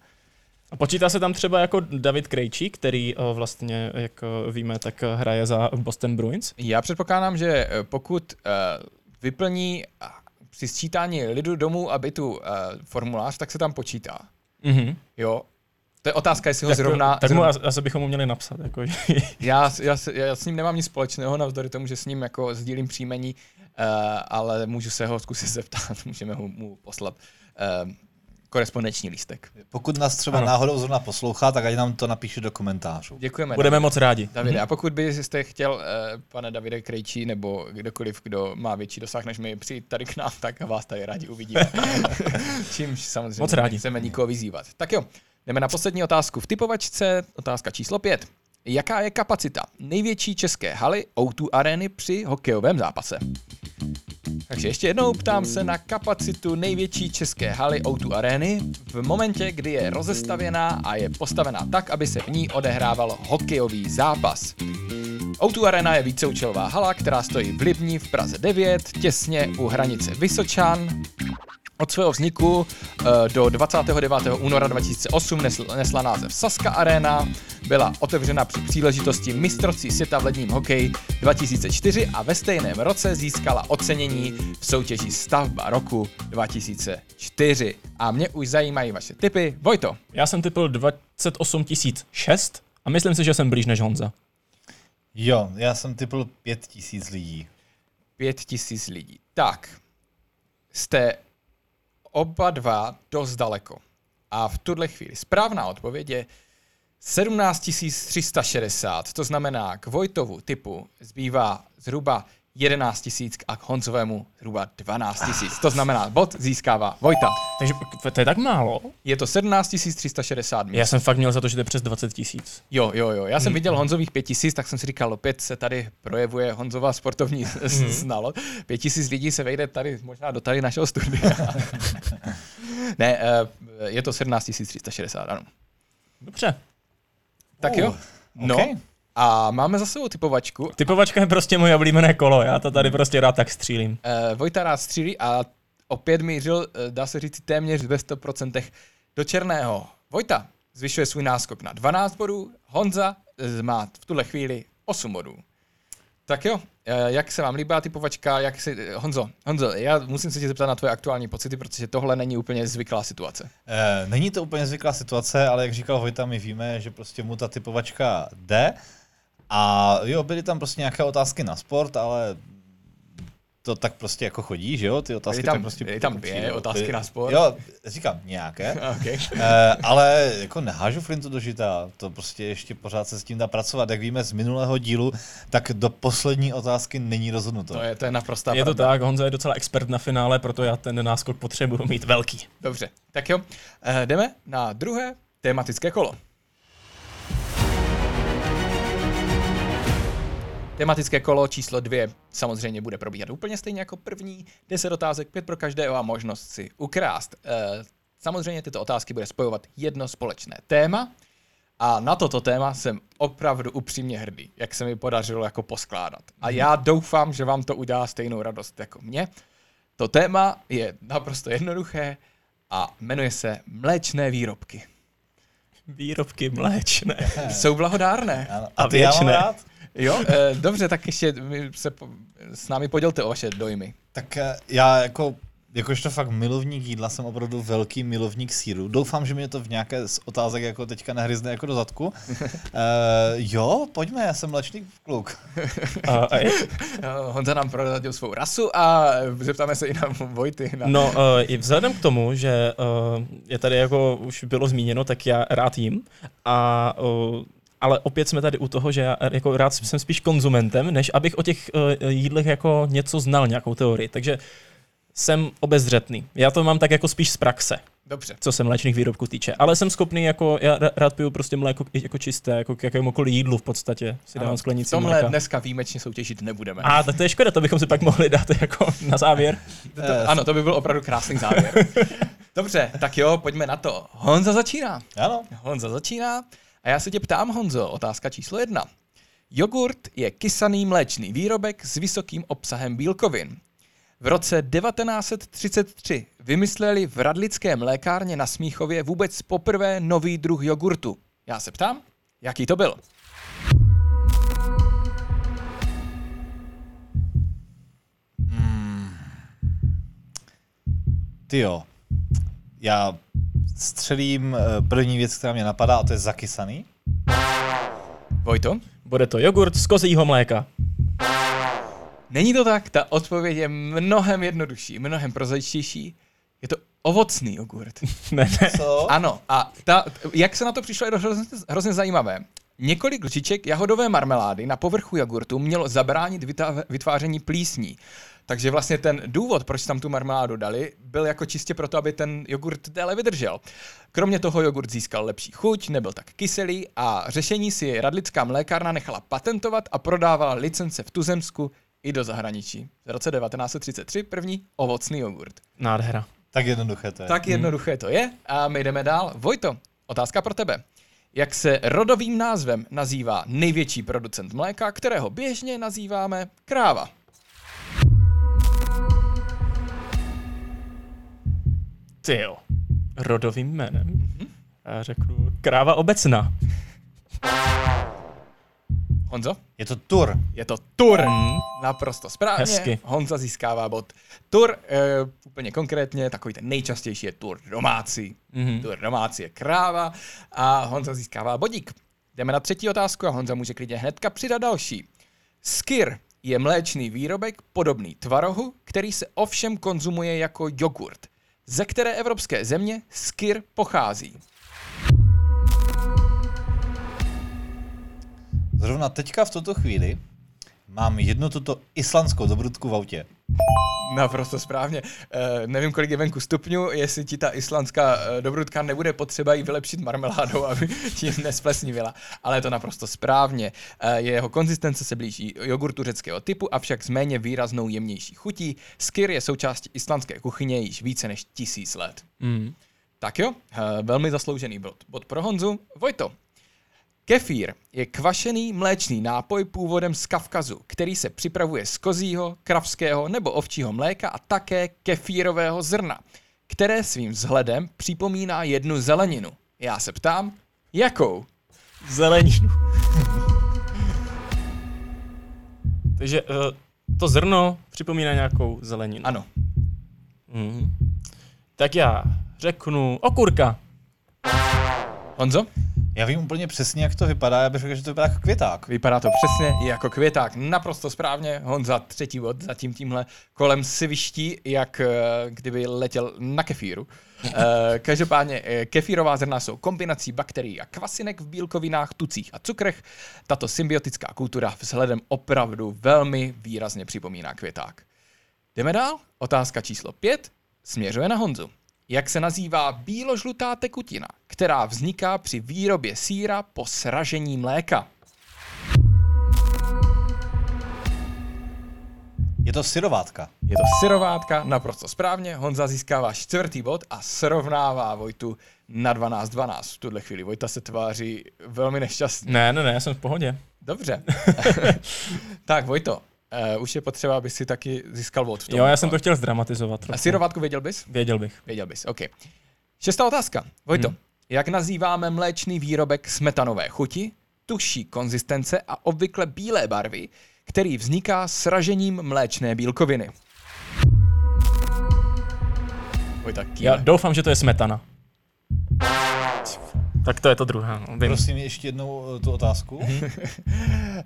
A počítá se tam třeba jako David Krejčí, který o, vlastně, jak o, víme, tak o, hraje za Boston Bruins. Já předpokládám, že eh, pokud vyplní při sčítání lidu domů a bytu formulář, tak se tam počítá. Mhm. Jo. To je otázka, jestli ho Tak, zrovna... tak mu zrovna asi, bychom mu měli napsat. Jako, <laughs> já, já, s- já, s ním nemám nic společného, navzdory tomu, že s ním jako sdílím příjmení, uh, ale můžu se ho zkusit zeptat, <laughs> můžeme ho, mu poslat uh, korespondenční lístek. Pokud nás třeba Ano. náhodou zrovna poslouchá, tak ať nám to napíše do komentářů. Děkujeme. Budeme moc rádi. Davide, a pokud byste chtěl, uh, pane Davide Krejčí, nebo kdokoliv, kdo má větší dosah než my, přijít tady k nám, tak vás tady rádi uvidíme. <laughs> Čímž samozřejmě Moc rádi. nechceme nikoho vyzývat. Tak jo, jdeme na poslední otázku v typovačce, otázka číslo 5. Jaká je kapacita největší české haly O2 Areny při hokejovém zápase? Takže ještě jednou ptám se na kapacitu největší české haly O2 Areny v momentě, kdy je rozestavěná a je postavená tak, aby se v ní odehrával hokejový zápas. O2 Arena je víceúčelová hala, která stojí v Libni v Praze 9, těsně u hranice Vysočan. Od svého vzniku eh, do 29. února 2008 nesl- nesla název Saska Arena, byla otevřena při příležitosti mistrovství světa v ledním hokeji 2004 a ve stejném roce získala ocenění v soutěži Stavba roku 2004. A mě už zajímají vaše tipy. Vojto, Já jsem typil 28 006 a myslím si, že jsem blíž než Honza. Jo, já jsem typl 5000 lidí. pět tisíc lidí. Tak, jste oba dva dost daleko. A v tuhle chvíli správná odpověď je 17 360, to znamená k Vojtovu typu zbývá zhruba 11 tisíc a k Honzovému zhruba 12 tisíc. To znamená, bod získává Vojta. Takže to je tak málo? Je to 17 360 míst. Já jsem fakt měl za to, že to je přes 20 tisíc. Jo, jo, jo. Já jsem viděl Honzových pět tisíc, tak jsem si říkal, opět se tady projevuje Honzová sportovní mm. <laughs> znalost. Pět tisíc lidí se vejde tady, možná do tady našeho studia. <laughs> ne, eh, je to 17 360, ano. Dobře. Tak Uh, jo. No, ok. A máme za sebou typovačku. Typovačka je prostě moje oblíbené kolo, já to tady prostě rád tak střílím. Uh, Vojta rád střílí a opět mířil, eh, dá se říct, téměř ve 100% do černého. Vojta zvyšuje svůj náskok na 12 bodů, Honza eh, má v tuhle chvíli 8 bodů. Tak jo, jak se vám líbá typovačka, jak si, Honzo, Honzo, já musím se tě zeptat na tvoje aktuální pocity, protože tohle není úplně zvyklá situace. Eh, Není to úplně zvyklá situace, ale jak říkal Vojta, my víme, že prostě mu ta typovačka jde. A jo, byly tam prostě nějaké otázky na sport, ale to tak prostě jako chodí, že jo? Ty otázky Byly tam- tak prostě... byly tam dvě otázky na sport. Jo, říkám nějaké. <laughs> Okay. Eh, ale jako nehážu flintu do žita, to prostě ještě pořád se s tím dá pracovat. Jak víme z minulého dílu, tak do poslední otázky není rozhodnuto. To je, to je naprostá Je to pravda. tak, Honza je docela expert na finále, proto já ten náskok potřebuji mít velký. Dobře, tak jo, eh, jdeme na druhé tematické kolo. Tematické kolo číslo dvě samozřejmě bude probíhat úplně stejně jako první. 10 otázek, pět pro každého a možnost si ukrást. Eh, Samozřejmě tyto otázky bude spojovat jedno společné téma a na toto téma jsem opravdu upřímně hrdý, jak se mi podařilo jako poskládat. A já doufám, že vám to udělá stejnou radost jako mě. To téma je naprosto jednoduché a jmenuje se mléčné výrobky. Výrobky mléčné. Jsou blahodárné. A mám věčné. Jo, eh, dobře, tak ještě se po, s námi podělte o vaše dojmy. Tak eh, já jako, jakožto fakt milovník jídla jsem opravdu velký milovník síru. Doufám, že mě to v nějaké z otázek jako teďka nehryzne jako do zadku. uh, <laughs> jo, pojďme, já jsem mlečný kluk. <laughs> A, a je, Honza nám prozradil svou rasu a zeptáme se i na Vojty. Na... no, uh, i vzhledem k tomu, že uh, je tady jako už bylo zmíněno, tak já rád jím. A uh, ale opět jsme tady u toho, že já jako rád jsem spíš konzumentem, než abych o těch uh, jídlech jako něco znal, nějakou teorii. Takže jsem obezřetný. Já to mám tak jako spíš z praxe, Dobře. co se mléčných výrobků týče. Ale jsem schopný, jako, já rád piju prostě mléko jako čisté, jako k jakémukoliv jídlu v podstatě. Si dávám Ano, sklenici v tomhle mléka. dneska výjimečně soutěžit nebudeme. A tak to je škoda, to bychom si pak mohli dát jako na závěr. To, ano, to by byl opravdu krásný závěr. <laughs> Dobře, tak jo, pojďme na to. Honza začíná. Ano, Honza začíná a já se tě ptám, Honzo, otázka číslo jedna. Jogurt je kysaný mléčný výrobek s vysokým obsahem bílkovin. V roce 1933 vymysleli v Radlické mlékárně na Smíchově vůbec poprvé nový druh jogurtu. Já se ptám, jaký to byl? ty jo. Já střelím eh, první věc, která mě napadá, a to je zakysaný. Vojto? Bude to jogurt z kozího mléka. Není to tak, ta odpověď je mnohem jednodušší, mnohem prozaičtější. Je to ovocný jogurt. <laughs> ne, ne. Co? Ano, a ta, jak se na to přišlo, je to hrozně, hrozně zajímavé. Několik lžiček jahodové marmelády na povrchu jogurtu mělo zabránit vytá- vytváření plísní. Takže vlastně ten důvod, proč tam tu marmeládu dali, byl jako čistě proto, aby ten jogurt déle vydržel. Kromě toho jogurt získal lepší chuť, nebyl tak kyselý a řešení si radlická mlékárna nechala patentovat a prodávala licence v tuzemsku i do zahraničí. V roce 1933 první ovocný jogurt. Nádhera. Tak jednoduché to je. Tak jednoduché to je a my jdeme dál. Vojto, otázka pro tebe. Jak se rodovým názvem nazývá největší producent mléka, kterého běžně nazýváme kráva? Ty jo. Rodovým jménem. Já řeknu kráva obecná. Honzo? Je to tur. Je to Tur. Mm. Naprosto správně. Hezky. Honza získává bod. Tur, e, úplně konkrétně, takový ten nejčastější je tur domácí. Mhm. Tur domácí je kráva a Honza získává bodík. Jdeme na třetí otázku a Honza může klidně hnedka přidat další. Skyr je mléčný výrobek podobný tvarohu, který se ovšem konzumuje jako jogurt. Ze které evropské země skyr pochází? Zrovna teďka v tuto chvíli mám jednu tuto islandskou dobrutku v autě. Naprosto správně. E, nevím, kolik je venku stupňů, jestli ti ta islandská e, dobrutka nebude potřeba jí vylepšit marmeládou, <laughs> aby ti nesplesnivila. Ale je to naprosto správně. E, jeho konzistence se blíží jogurtu řeckého typu, avšak s méně výraznou jemnější chutí. Skyr je součástí islandské kuchyně již více než tisíc let. Mm. Tak jo, e, velmi zasloužený bod. Bod pro Honzu. Vojto. Kefír je kvašený mléčný nápoj původem z Kavkazu, který se připravuje z kozího, kravského nebo ovčího mléka a také kefírového zrna, které svým vzhledem připomíná jednu zeleninu. Já se ptám, jakou? Zeleninu. Takže uh, to zrno připomíná nějakou zeleninu. Ano, Mm. Tak já řeknu okurka. Honzo? Já vím úplně přesně, jak to vypadá, já bych řekl, že to vypadá jako květák. Vypadá to přesně jako květák. Naprosto správně. Honza třetí bod zatím tímhle kolem si vyští, jak eh, kdyby letěl na kefíru. Eh, <laughs> Každopádně eh, kefírová zrna jsou kombinací bakterií a kvasinek v bílkovinách, tucích a cukrech. Tato symbiotická kultura vzhledem opravdu velmi výrazně připomíná květák. Jdeme dál. Otázka číslo 5 směřuje na Honzu. Jak se nazývá bíložlutá tekutina, která vzniká při výrobě síra po sražení mléka? Je to syrovátka. Je to syrovátka, naprosto správně. Honza získává čtvrtý bod a srovnává Vojtu na 12-12 v tuhle chvíli. Vojta se tváří velmi nešťastně. Ne, ne, ne, já jsem v pohodě. Dobře. <laughs> tak, Vojto, uh, už je potřeba, aby si taky získal bod v tom. Jo, já jsem to chtěl zdramatizovat. A trochu. syrovátku věděl bys? Věděl bych. Věděl bys, OK. Šestá otázka. Vojto, hmm. jak nazýváme mléčný výrobek smetanové chuti, tuší konzistence a obvykle bílé barvy, který vzniká sražením mléčné bílkoviny? Vojta, Já kýle. doufám, že to je smetana. Tak to je to druhé. No. Vím. Prosím ještě jednou eh, tu otázku. <laughs>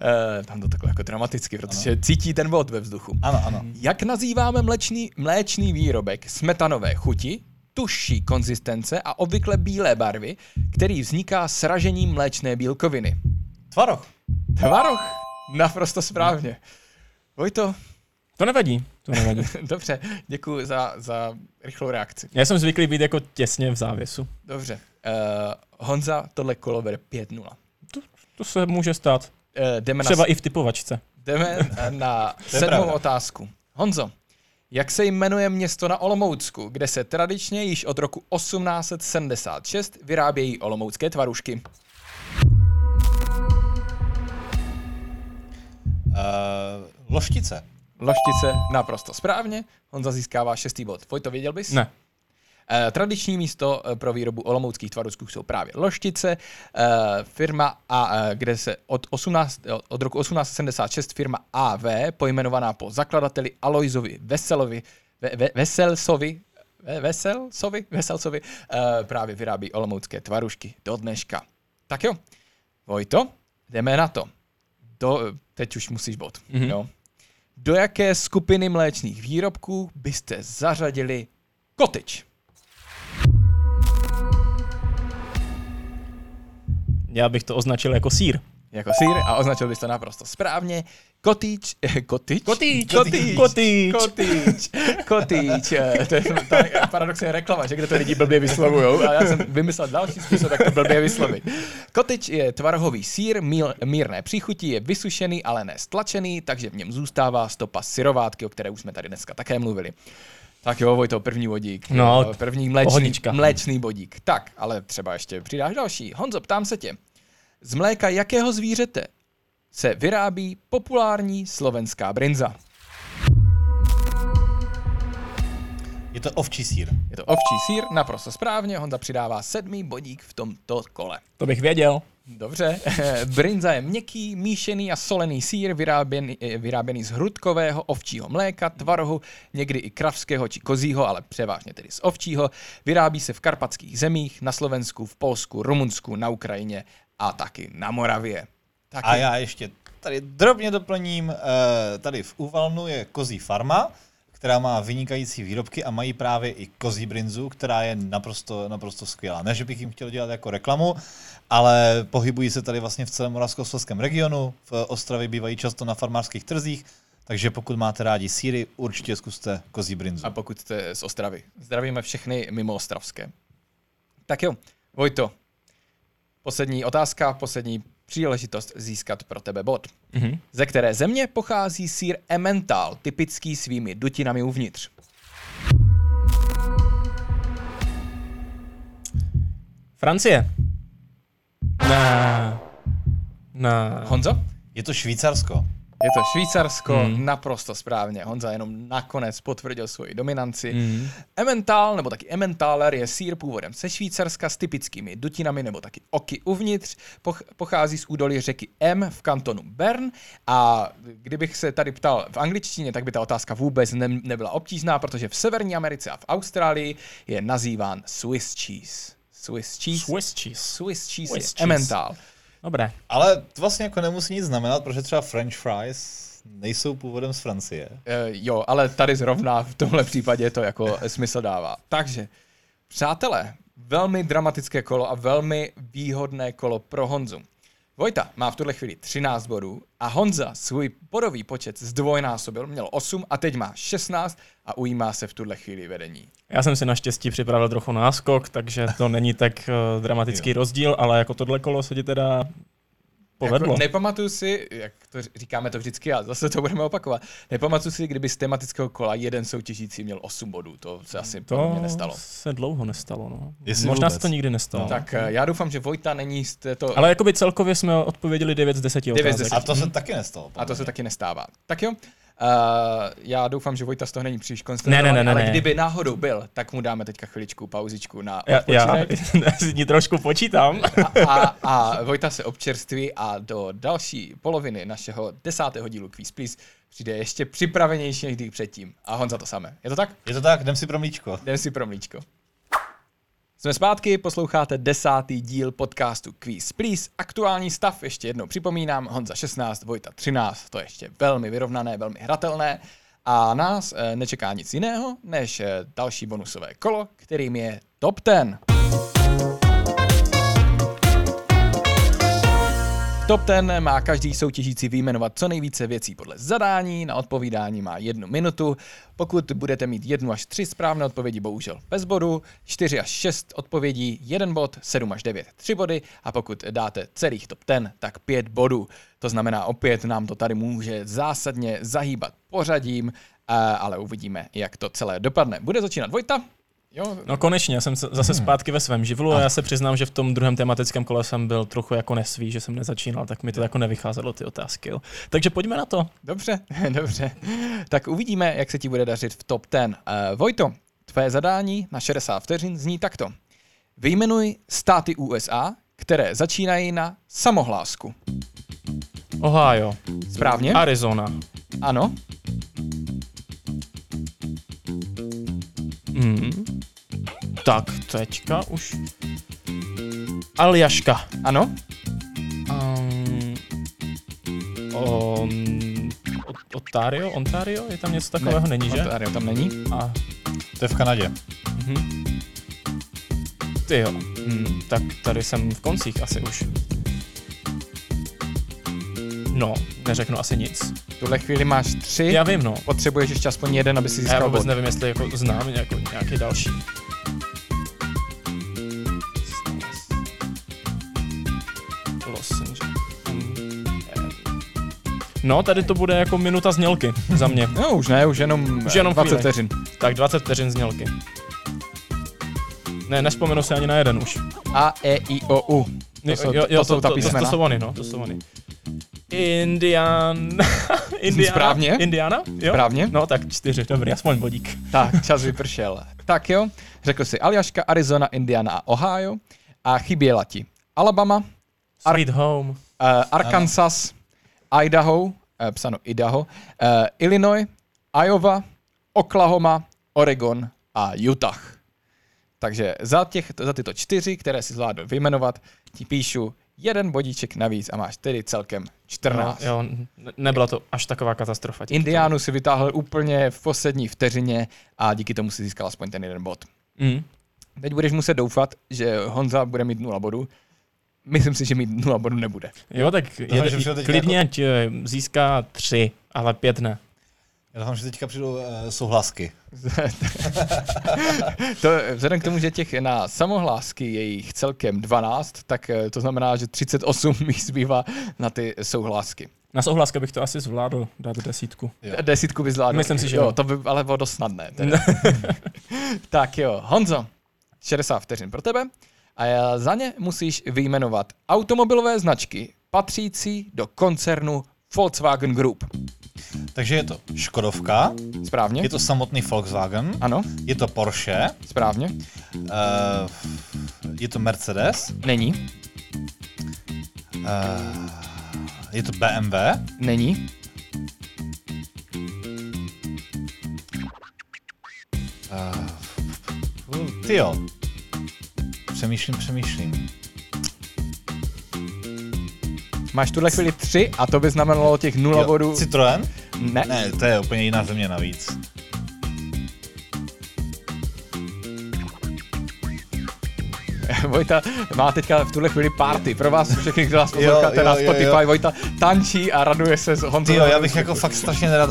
Eh, tam to takhle jako dramaticky, protože ano. cítí ten bod ve vzduchu. Ano, ano. Jak nazýváme mléčný, mléčný výrobek smetanové chuti, tuší konzistence a obvykle bílé barvy, který vzniká sražením mléčné bílkoviny? Tvaroh. Tvaroh. Naprosto správně. Vojto, To nevadí. To nevadí. <laughs> dobře, děkuji za, za rychlou reakci. Já jsem zvyklý být jako těsně v závěsu. Dobře. Uh, Honza tohle kolo bere 5-0. To se může stát. Uh, jdeme Třeba na, i v typovačce. jdeme <laughs> na sedmou otázku. Honzo, jak se jmenuje město na Olomoucku, kde se tradičně již od roku 1876 vyrábějí olomoucké tvarušky? Uh, loštice. Loštice naprosto správně. Honza získává šestý bod. Vojto, věděl bys? Ne. Eh, Tradiční místo eh, pro výrobu olomouckých tvarusků jsou právě Loštice. Eh, Firma, a, kde se od, 18, eh, od roku 1876 firma AV, pojmenovaná po zakladateli Alojzovi Veselovi, ve, ve, Veselsovi, ve, Veselsovi, Veselsovi, právě vyrábí olomoucké tvarušky do dneška. Tak jo, Vojto, jdeme na to. Do, teď už musíš bod. Mhm. Jo. Do jaké skupiny mléčných výrobků byste zařadili kotič? Já bych to označil jako sír. Jako sír a označil bys to naprosto správně. Kotič, eh, kotič? Kotič, kotič, kotič. kotič, kotič. eh, To je ta paradoxně reklama, že kde to lidi blbě vyslovujou. A já jsem vymyslel další způsob, jak to blbě vyslovit. Kotič je tvarohový sír, míl, mírné příchutí, je vysušený, ale ne stlačený, takže v něm zůstává stopa syrovátky, o které už jsme tady dneska také mluvili. Tak jo, Vojto, první bodík. No, první mléčný, mléčný bodík. Tak, ale třeba ještě přidáš další. Honzo, ptám se tě. Z mléka jakého zvířete se vyrábí populární slovenská brinza? Je to ovčí sír. Je to ovčí sír, naprosto správně. Honza přidává sedmý bodík v tomto kole. To bych věděl. Dobře. <laughs> Brinza je měkký, míšený a solený sír, vyráběný, eh, vyráběný z hrudkového ovčího mléka, tvarohu, někdy i kravského či kozího, ale převážně tedy z ovčího. Vyrábí se v karpatských zemích, na Slovensku, v Polsku, Rumunsku, na Ukrajině a taky na Moravě. Taky. A já ještě tady drobně doplním, eh, tady v Uvalnu je kozí farma, která má vynikající výrobky a mají právě i kozí brinzu, která je naprosto, naprosto skvělá. Ne, že bych jim chtěl dělat jako reklamu, ale pohybují se tady vlastně v celém moravskoslezském regionu, v Ostravě bývají často na farmářských trzích, takže pokud máte rádi síry, určitě zkuste kozí brinzu. A pokud jste z Ostravy. Zdravíme všechny mimo ostravské. Tak jo, Vojto, poslední otázka, poslední příležitost získat pro tebe bod. Mhm. Ze které země pochází sír Emmental, typický svými dutinami uvnitř? Francie. Ne. Ne. Honzo? Je to Švýcarsko. Je to Švýcarsko, Hmm. mm. naprosto správně. Honza jenom nakonec potvrdil svoji dominanci. Mm. Emmental, nebo taky Emmentaler, je sír původem ze Švýcarska s typickými dutinami nebo taky oky uvnitř. Poch- pochází z údolí řeky M v kantonu Bern a kdybych se tady ptal v angličtině, tak by ta otázka vůbec ne- nebyla obtížná, protože v Severní Americe a v Austrálii je nazýván Swiss cheese. Swiss cheese. Swiss cheese. Swiss cheese Swiss je cheese. Emmental. Dobré. Ale to vlastně jako nemusí nic znamenat, protože třeba french fries nejsou původem z Francie. Uh, jo, ale tady zrovna v tomhle případě to jako <laughs> smysl dává. Takže, přátelé, velmi dramatické kolo a velmi výhodné kolo pro Honzu. Vojta má v tuhle chvíli 13 bodů a Honza svůj bodový počet zdvojnásobil, měl 8 a teď má 16 a ujímá se v tuhle chvíli vedení. Já jsem si naštěstí připravil trochu náskok, takže to není tak uh, dramatický rozdíl, ale jako tohle kolo se ti teda povedlo. Jako, nepamatuju si, jak to říkáme to vždycky a zase to budeme opakovat, nepamatuju si, kdyby z tematického kola jeden soutěžící měl 8 bodů, to se asi to to mě nestalo. se dlouho nestalo, no. Jestli Možná vůbec. se to nikdy nestalo. Tak eh, já doufám, že Vojta není z této... Ale jakoby celkově jsme odpověděli 9 z 10 9 z otázek. 10. A to se taky nestalo. A to se taky nestává. Tak jo, Uh, já doufám, že Vojta z toho není příliš konsternovaný, Ne, ne, ne, ale ne. kdyby náhodou byl, tak mu dáme teďka chviličku pauzičku na Já, já, odpočinek. <laughs> já si ní trošku počítám. A, a, a Vojta se občerství a do další poloviny našeho desátého dílu Quiz Please přijde ještě připravenější než kdy předtím. A Honza to samé. Je to tak? Je to tak, jdem si pro mlíčko. Jdem si pro mlíčko. Jsme zpátky, posloucháte desátý díl podcastu Quiz Please. Aktuální stav ještě jednou připomínám, Honza 16, Vojta 13, to je ještě velmi vyrovnané, velmi hratelné. A nás eh, nečeká nic jiného, než eh, další bonusové kolo, kterým je Top 10. Top 10 má každý soutěžící vyjmenovat co nejvíce věcí podle zadání, na odpovídání má jednu minutu. Pokud budete mít jednu až tři správné odpovědi, bohužel bez bodu, 4 až 6 odpovědí, jeden bod, 7 až 9, 3 body a pokud dáte celých top 10, tak 5 bodů. To znamená, opět nám to tady může zásadně zahýbat pořadím, a- ale uvidíme, jak to celé dopadne. Bude začínat Vojta? Jo, No konečně, jsem se- zase zpátky ve svém živlu a já se přiznám, že v tom druhém tematickém kole jsem byl trochu jako nesvý, že jsem nezačínal, tak mi to jako nevycházelo ty otázky. Jo. Takže pojďme na to. Dobře, <laughs> dobře. Tak uvidíme, jak se ti bude dařit v top 10. Uh, Vojto, tvé zadání na 60 vteřin zní takto. Vyjmenuj státy USA, které začínají na samohlásku. Ohio, Správně? Arizona, Ano. Mm. tak teďka už. Aljaška. Ano. Um, um, Ontario? Ontario? Je tam něco takového? Ne, Není, že? Ontario tam není. A, To je v Kanadě. mhm. Ty jo. Hmm, tak tady jsem v koncích asi už. No, neřeknu asi nic. V tuhle chvíli máš tři. Já vím, no. Potřebuješ ještě aspoň jeden, aby si A já získal vůbec bod. nevím, jestli jako znám jako nějaký další. No, tady to bude jako minuta znělky za mě. No už ne, už jenom, Už jenom 20 chvíli. vteřin. Tak 20 vteřin znělky. Ne, nespomenu si ani na jeden už. A, E, I, O, U. To jsou, to, to, jsou ta to, to, to písmena. jsou oni, no, to jsou oni. Indian... <laughs> Indiana? Správně. Indiana? Jo? Správně. No tak čtyři, dobrý, aspoň bodík. Tak, čas vypršel. Tak jo, řekl si Aljaška, Arizona, Indiana a Ohio. A chyběla ti Alabama, Ar- Sweet home. uh, Arkansas, Idaho, uh, psáno Idaho, uh, Illinois, Iowa, Oklahoma, Oregon a Utah. Takže za, těch, za tyto čtyři, které si zvládl vyjmenovat, ti píšu jeden bodíček navíc a máš tedy celkem 14. No, jo, ne- nebyla to až taková katastrofa. Indiánu si vytáhl úplně v poslední vteřině a díky tomu si získal aspoň ten jeden bod. Mm. Teď budeš muset doufat, že Honza bude mít nula bodů. Myslím si, že mít nula bodů nebude. Jo, tak Doufám, že je, přijde teďka klidně ať eh, získá tři, ale pět ne. Já doufám, že teďka přijdou uh, souhlasky. <laughs> to, vzhledem k tomu, že těch na samohlásky je jich celkem 12, tak eh, to znamená, že 38 <laughs> míst zbývá na ty souhlásky. Na souhlaska bych to asi zvládl dát desítku. Jo. Desítku by zvládl. Myslím si, že jo. jo. To by ale bylo dost snadné. <laughs> Tak jo, Honzo, 60 vteřin pro tebe. A já za ně musíš vyjmenovat automobilové značky patřící do koncernu Volkswagen Group. Takže je to Škodovka, Správně? je to samotný Volkswagen, Ano, je to Porsche, správně. uh, je to Mercedes, Není, uh, je to BMW, není, uh, ty jo. Přemýšlím, přemýšlím. máš tuhle chvíli tři a to by znamenalo těch nula bodů. Citroën? Ne, Ne, to je úplně jiná země navíc. <laughs> Vojta má teďka v tuhle chvíli party. Pro vás všechny, kdo nás Jo, posloucháte jo, na jo, Spotify, jo. Vojta tančí a raduje se z Honzo. Ty jo, já bych jako fakt strašně nerad,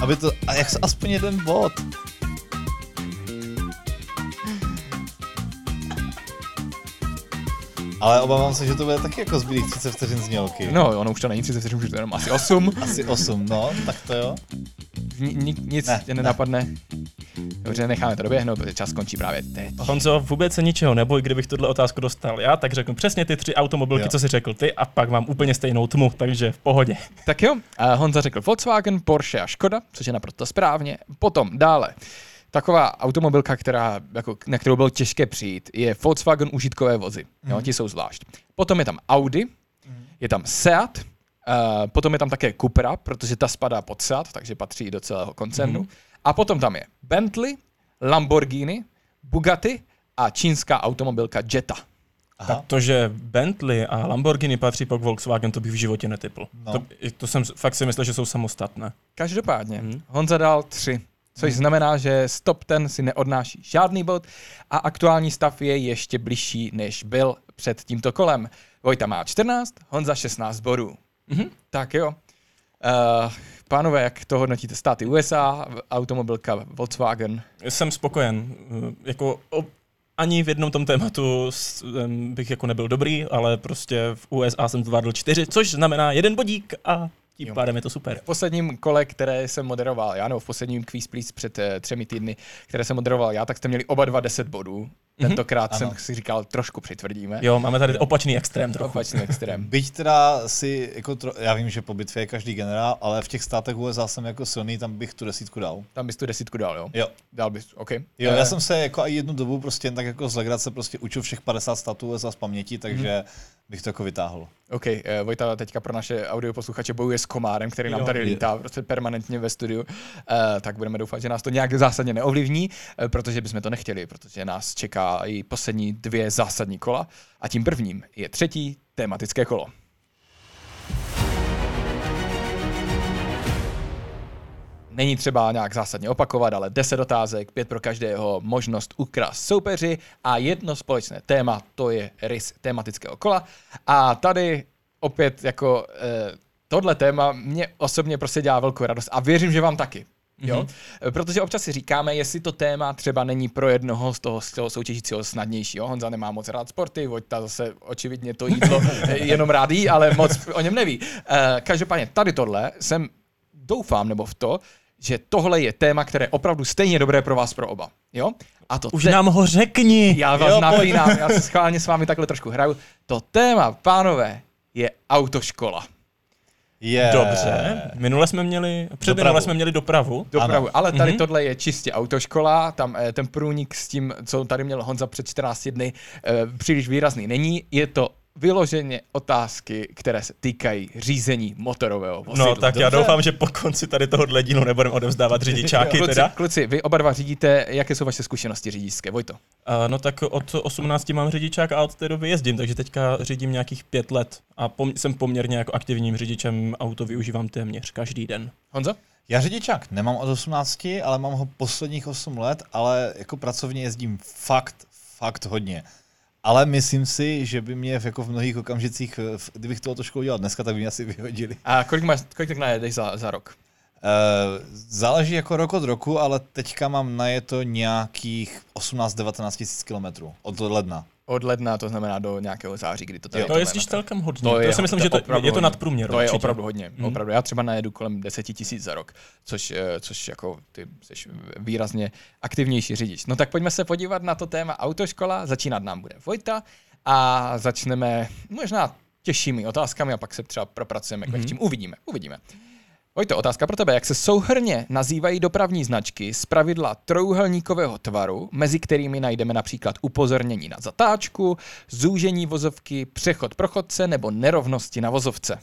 aby to, a jak se aspoň jeden bod. Ale obávám se, že to bude taky jako zbylých 30 vteřin znělky. No, ono už to není 30 vteřin, už je to jenom asi 8. <laughs> Asi 8, no, tak to jo. Ni, ni, nic Ne, tě nenapadne. Dobře, necháme to doběhnout, protože čas končí právě teď. Honzo, vůbec se ničeho neboj, kdybych tuhle otázku dostal já, tak řeknu přesně ty tři automobilky, Jo. co si řekl ty, a pak mám úplně stejnou tmu, takže v pohodě. Tak jo, a Honza řekl Volkswagen, Porsche a Škoda, což je naprosto správně. Potom dále. Taková automobilka, která, jako, na kterou bylo těžké přijít, je Volkswagen užitkové vozy. Jo, ti jsou zvlášť. Potom je tam Audi, je tam Seat, uh, potom je tam také Cupra, protože ta spadá pod Seat, takže patří do celého koncernu. A potom tam je Bentley, Lamborghini, Bugatti a čínská automobilka Jetta. Aha. Tak to, že Bentley a Lamborghini patří po Volkswagen, to bych v životě netypl. No. To, to jsem fakt si myslel, že jsou samostatné. Každopádně, Mhm. Honza dal tři, což znamená, že stop ten si neodnáší žádný bod a aktuální stav je ještě bližší, než byl před tímto kolem. Vojta má 14, Honza 16 bodů. Mhm. Tak jo. Uh, pánové, jak to hodnotíte? Státy USA, automobilka Volkswagen. Jsem spokojen. Jako ani v jednom tom tématu bych jako nebyl dobrý, ale prostě v USA jsem zvládl čtyři, což znamená jeden bodík a tím Jo. pádem je to super. V posledním kole, které jsem moderoval já, nebo v posledním Quiz Please před uh, třemi týdny, které jsem moderoval já, tak jste měli oba dva 10 bodů. Tentokrát Ano. jsem si říkal, trošku přitvrdíme. Jo, máme tady opačný extrém trochu. Opačný extrém. <laughs> Byť teda si, jako tro, já vím, že po bitvě je každý generál, ale v těch státech USA jsem jako silný, tam bych tu desítku dal. Tam bys tu desítku dal, jo? Jo. Dal bys, OK. Jo, Eh, já jsem se jako i jednu dobu prostě jen tak jako z legrace prostě učil všech 50 států USA z paměti, takže bych to jako vytáhl. OK, uh, Vojta teďka pro naše audioposluchače bojuje s komárem, který nám tady lítá prostě permanentně ve studiu, uh, tak budeme doufat, že nás to nějak zásadně neovlivní, uh, protože bychom to nechtěli, protože nás čeká i poslední dvě zásadní kola. A tím prvním je třetí tematické kolo. Není třeba nějak zásadně opakovat, ale 10 otázek, pět pro každého, možnost ukrást soupeři a jedno společné téma, to je rys tematického kola. A tady opět jako eh, tohle téma mě osobně prostě dělá velkou radost a věřím, že vám taky. Jo? Mm-hmm. Protože občas si říkáme, jestli to téma třeba není pro jednoho z toho, z toho soutěžícího snadnější. Jo? Honza nemá moc rád sporty, Vojta zase očividně to jídlo <laughs> jenom rád jí, ale moc o něm neví. Eh, každopádně tady tohle jsem doufám nebo v to, že tohle je téma, které je opravdu stejně dobré pro vás pro oba. Jo? A to Už te- nám ho řekni! já vás Jo, napínám, já se <laughs> schválně s vámi takhle trošku hraju. To téma, pánové, je autoškola. Je. Dobře. Minule jsme měli, před Dopravu. minule jsme měli dopravu. Dopravu. Ale tady Mhm. tohle je čistě autoškola, tam eh, ten průnik s tím, co tady měl Honza před 14 dny, eh, příliš výrazný není. Je to vyloženě otázky, které se týkají řízení motorového vozidla. No tak já Dobře. doufám, že po konci tady toho dílu nebudeme odevzdávat <laughs> řidičáky kluci, teda. kluci, vy oba dva řídíte, jaké jsou vaše zkušenosti řidičské, Vojto? A, no tak od 18 mám řidičák a od té doby jezdím, takže teďka řídím nějakých pět let a pom- jsem poměrně jako aktivním řidičem, auto využívám téměř každý den. Honzo? Já řidičák nemám od 18, ale mám ho posledních 8 let, ale jako pracovně jezdím fakt, fakt hodně. Ale myslím si, že by mě v, jako v mnohých okamžicích, kdybych tohoto školu dělal dneska, tak by mě asi vyhodili. A kolik, máš, kolik tak najedeš za, za rok? Uh, záleží jako rok od roku, ale teďka mám najeto nějakých 18-19 tisíc kilometrů od ledna. Od ledna, to znamená do nějakého září, kdy to tady To to jezdíš celkem hodně. To To, je- je, si myslím, to je že to, opravdu je to nadprůměr. To je určitě. opravdu hodně. Mhm. Opravdu. Já třeba najedu kolem 10 tisíc za rok, což, eh, což jako ty jsi výrazně aktivnější řidič. No tak pojďme se podívat na to téma autoškola. Začínat nám bude Vojta a začneme možná těžšími otázkami a pak se třeba propracujeme k Mhm. lehčím. Uvidíme, uvidíme. Vojto, otázka pro tebe. Jak se souhrně nazývají dopravní značky z pravidla trouhelníkového tvaru, mezi kterými najdeme například upozornění na zatáčku, zúžení vozovky, přechod pro chodce nebo nerovnosti na vozovce?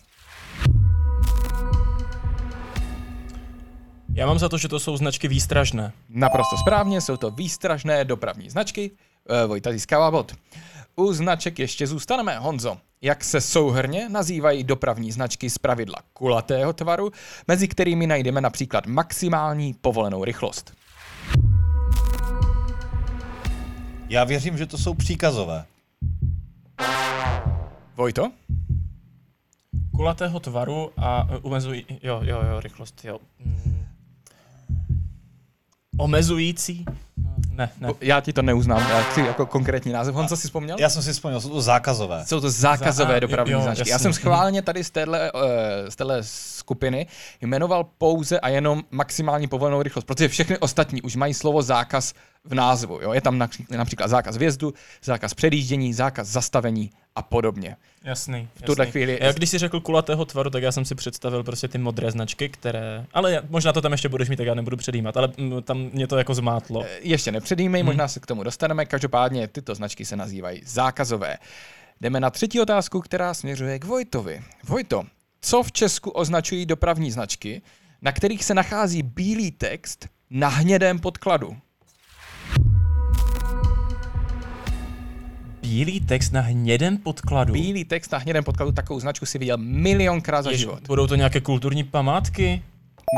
Já mám za to, že to jsou značky výstražné. Naprosto správně, jsou to výstražné dopravní značky. Eh, Vojta získává bod. U značek ještě zůstaneme. Honzo, jak se souhrně nazývají dopravní značky z pravidla kulatého tvaru, mezi kterými najdeme například maximální povolenou rychlost? Já věřím, že to jsou příkazové. Vojto? Kulatého tvaru a uh, omezují... Jo, jo, jo, rychlost, jo. Omezující? Ne, ne. Já ti to neuznám, já chci jako konkrétní název. Honza si vzpomněl? Já jsem si vzpomněl, jsou to zákazové. Jsou to zákazové a, dopravní jo, značky. Já jasně. jsem schválně tady z téhle, eh, z téhle skupiny jmenoval pouze a jenom maximální povolenou rychlost, protože všechny ostatní už mají slovo zákaz v názvu. Jo? Je tam napří- například zákaz vjezdu, zákaz předjíždění, zákaz zastavení a podobně. Jasný. V tuhle jasný. chvíli- Já když si řekl kulatého tvaru, tak já jsem si představil prostě ty modré značky, které... Ale já- možná to tam ještě budeš mít, tak já nebudu předjímat, ale mm, tam mě to jako zmátlo. Eh, Ještě nepředjímej, Hmm. možná se k tomu dostaneme. Každopádně tyto značky se nazývají zákazové. Jdeme na třetí otázku, která směřuje k Vojtovi. Vojto, co v Česku označují dopravní značky, na kterých se nachází bílý text na hnědém podkladu? Bílý text na hnědém podkladu. Bílý text na hnědém podkladu, takovou značku si viděl milionkrát za život. Budou to nějaké kulturní památky?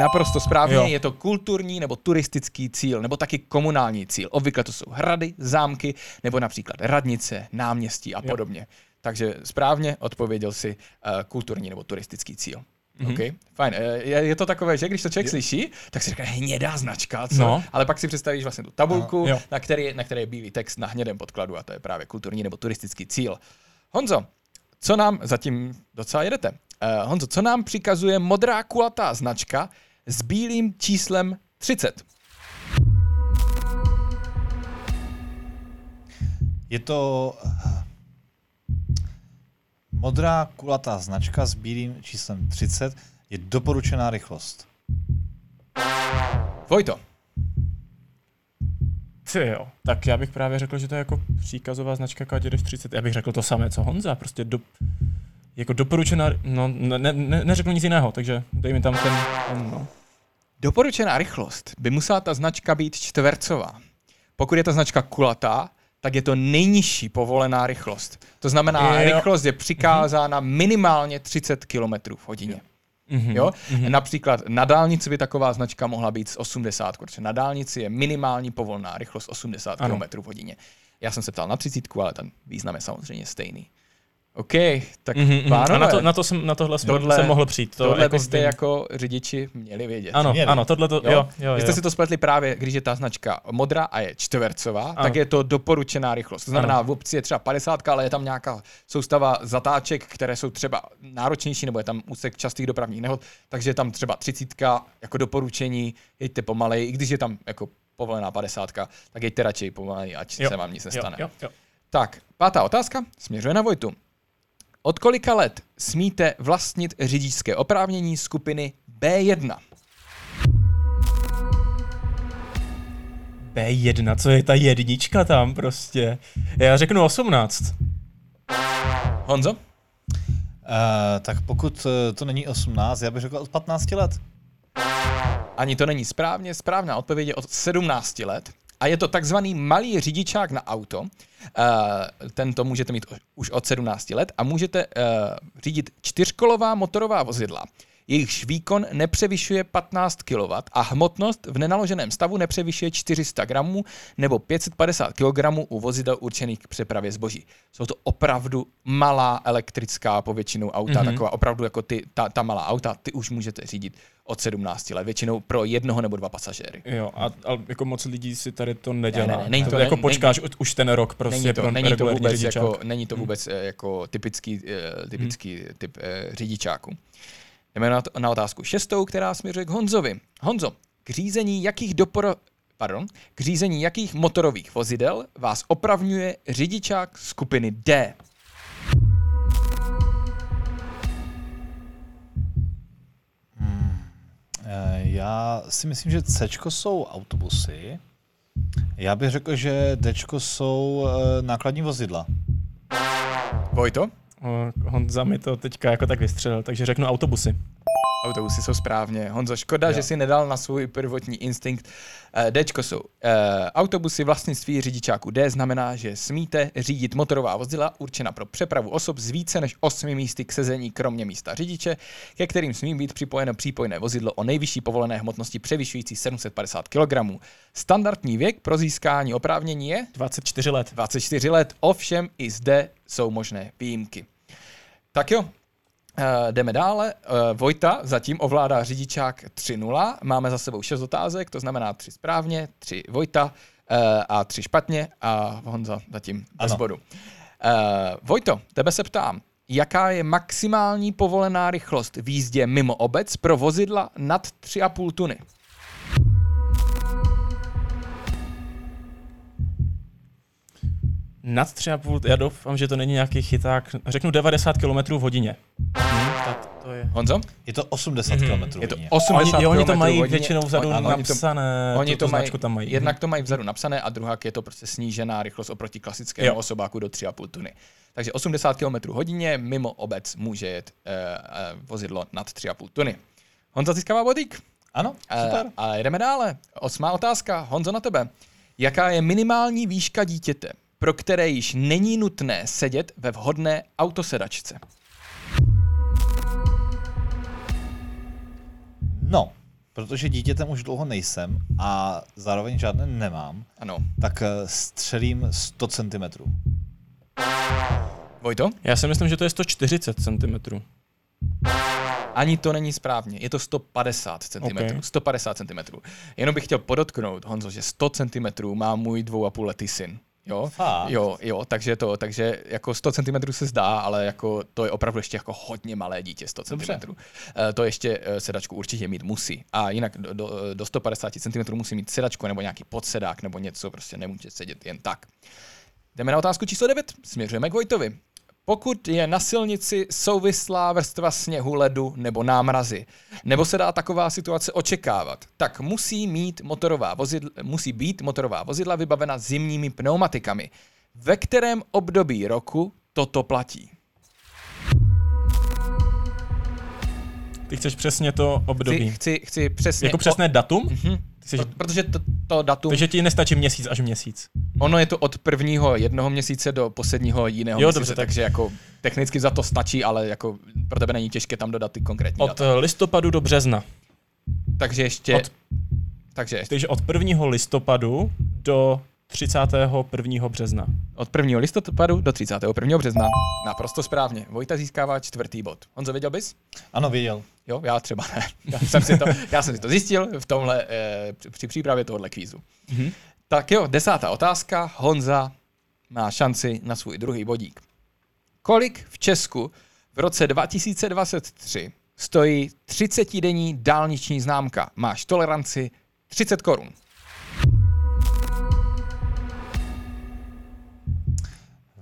Naprosto správně, Jo. je to kulturní nebo turistický cíl, nebo taky komunální cíl. Obvykle to jsou hrady, zámky, nebo například radnice, náměstí a Jo. podobně. Takže správně odpověděl si uh, kulturní nebo turistický cíl. Mhm. Mm-hmm. OK, fajn. Eh, Je, je to takové, že když to člověk slyší, tak si řekne hnědá značka, co? No. Ale pak si představíš vlastně tu tabulku, Jo. na které, na které je bílý text na hnědém podkladu a to je právě kulturní nebo turistický cíl. Honzo, co nám, zatím docela jedete, uh, Honzo, co nám přikazuje modrá kulatá značka s bílým číslem 30? Je to eh, modrá kulatá značka s bílým číslem 30, je doporučená rychlost. Vojto, Ty jo. Tak já bych právě řekl, že to je jako příkazová značka, když jdeš 30. Já bych řekl to samé, co Honza. Prostě do, jako doporučená, no ne, ne, ne, neřekl nic jiného, takže dej mi tam ten, ten no. doporučená rychlost by musela ta značka být čtvercová. Pokud je ta značka kulatá, tak je to nejnižší povolená rychlost. To znamená, Jo. rychlost je přikázána minimálně 30 km v hodině. Mhm. Jo? Například na dálnici by taková značka mohla být z 80, protože na dálnici je minimální povolná rychlost 80 Ano. km v hodině. Já jsem se ptal na 30, ale ten význam je samozřejmě stejný. OK, tak Mhm, mhm. pánové, A na, to, na, to jsem, na tohle jsem, Tohle- jsem mohl přijít. To tohle jako byste vím. jako řidiči měli vědět. Ano, Měli. ano, tohle to, jo, jo, jo. Vy jste si to spletli právě, když je ta značka modrá a je čtvercová, Ano. tak je to doporučená rychlost. To znamená, v obci je třeba 50, ale je tam nějaká soustava zatáček, které jsou třeba náročnější, nebo je tam úsek častých dopravních nehod, takže je tam třeba 30 jako doporučení, jeďte pomalej, i když je tam jako povolená 50, tak jeďte radši pomalej, ať Jo, se vám nic nestane. Jo, jo, jo. Tak, pátá otázka směřuje na Vojtu. Od kolika let smíte vlastnit řidičské oprávnění skupiny B1? B1, co je ta jednička tam prostě? Já řeknu 18. Uh, Honzo? tak pokud eh, to není 18, já bych řekl od 15 let. Ani to není správně. Správná odpověď je od 17 let. A je to takzvaný malý řidičák na auto. Uh, tento můžete mít už od 17 let a můžete uh, řídit čtyřkolová motorová vozidla. Jejichž výkon nepřevyšuje 15 kW a hmotnost v nenaloženém stavu nepřevyšuje 400 gramů nebo 550 kg u vozidel určených k přepravě zboží. Jsou to opravdu malá elektrická povětšinou auta, mm-hmm. taková opravdu jako ty, ta, ta malá auta, ty už můžete řídit od 17 let, většinou pro jednoho nebo dva pasažéry. Jo, a, a jako moc lidí si tady to nedělá. Ne, ne, ne, to, to- jako není- počkáš není, už ten rok prostě není to, pro není to vůbec, řidičák. jako, není to vůbec hmm. jako typický, eh, typický hmm. typ eh, řidičáku. Jdeme na, na otázku šestou, která směřuje k Honzovi. Honzo, k řízení jakých doporo... Pardon, k řízení jakých motorových vozidel vás opravňuje řidičák skupiny D? Já si myslím, že C jsou autobusy. Já bych řekl, že D jsou eh, nákladní vozidla. Vojto? Honza mi to teďka jako tak vystřelil, takže řeknu autobusy. Autobusy jsou správně. Honzo, škoda, Jo. že si nedal na svůj prvotní instinkt. Eh, Dčko jsou eh, autobusy vlastnictví řidičáku D znamená, že smíte řídit motorová vozidla určena pro přepravu osob z více než 8 místy k sezení kromě místa řidiče, ke kterým smí být připojeno přípojné vozidlo o nejvyšší povolené hmotnosti převyšující 750 kg. Standardní věk pro získání oprávnění je 24 let. 24 let, ovšem i zde jsou možné výjimky. Tak jo, Uh, jdeme dále. Uh, Vojta zatím ovládá řidičák 3.0. Máme za sebou 6 otázek, to znamená 3 správně, 3 Vojta. a tři špatně a Honza zatím bez Ano. bodu. Uh, Vojto, tebe se ptám, jaká je maximální povolená rychlost v jízdě mimo obec pro vozidla nad 3,5 tuny? Nad 3,5, já doufám, že to není nějaký chyták, řeknu 90 km v hodině. Hm, tak to je. Honzo? Je to 80 Mhm. km Je to hodině. 80 Oni, jo, oni to mají hodině. většinou vzadu Oni- ano, oni to- napsané, Oni to mají, značku tam mají. jednak to mají vzadu napsané a druhá je to prostě snížená rychlost oproti klasickému Jo. osobáku do 3,5 tuny. Takže 80 km hodině mimo obec může jet uh, uh, vozidlo nad 3,5 tuny. Honza získává bodík. Ano, Eh, super. A jdeme dále. Osmá otázka. Honzo na tebe. Jaká je minimální výška dítěte, pro které již není nutné sedět ve vhodné autosedačce? No, protože dítětem už dlouho nejsem a zároveň žádné nemám, Ano. tak eh, střelím 100 cm. Vojto? Já si myslím, že to je 140 cm. Ani to není správně, je to 150 cm. Ok. 150 cm. Jenom bych chtěl podotknout, Honzo, že 100 cm má můj dvou a půl letý syn. Jo? Fakt? jo, jo, takže to, takže jako 100 cm se zdá, ale jako to je opravdu ještě jako hodně malé dítě, 100 cm. Dobře. Eh, To ještě eh, sedačku určitě mít musí. A jinak do, do, do 150 cm musí mít sedačku nebo nějaký podsedák nebo něco, prostě nemůže sedět jen tak. Jdeme na otázku číslo 9. Směřujeme k Vojtovi. Pokud je na silnici souvislá vrstva sněhu, ledu nebo námrazy, nebo se dá taková situace očekávat, tak musí, mít motorová vozidla, musí být motorová vozidla vybavena zimními pneumatikami. Ve kterém období roku toto platí? Ty chceš přesně to Chci, období. chci, chci přesně... Jako přesné datum? Mhm. Jsi, Pro- Protože to, to datum, takže ti nestačí měsíc až měsíc. ono je to od prvního jednoho měsíce do posledního jiného Jo, měsíce, dobře, tak- takže jako technicky za to stačí, ale jako pro tebe není těžké tam dodat ty konkrétní Od data. eh, listopadu do března. Takže ještě... Od, takže ještě takže od 1. listopadu do 31. března. od 1. listopadu do 31. března. Naprosto správně. Vojta získává čtvrtý bod. Honzo, věděl bys? Ano, věděl. Jo, já třeba ne. Já jsem si to, já jsem si to zjistil v tomhle, eh, při- přípravě tohohle kvízu. Mhm. Tak jo, desátá otázka. Honza má šanci na svůj druhý bodík. Kolik v Česku v roce 2023 stojí 30-denní dálniční známka? Máš toleranci 30 korun.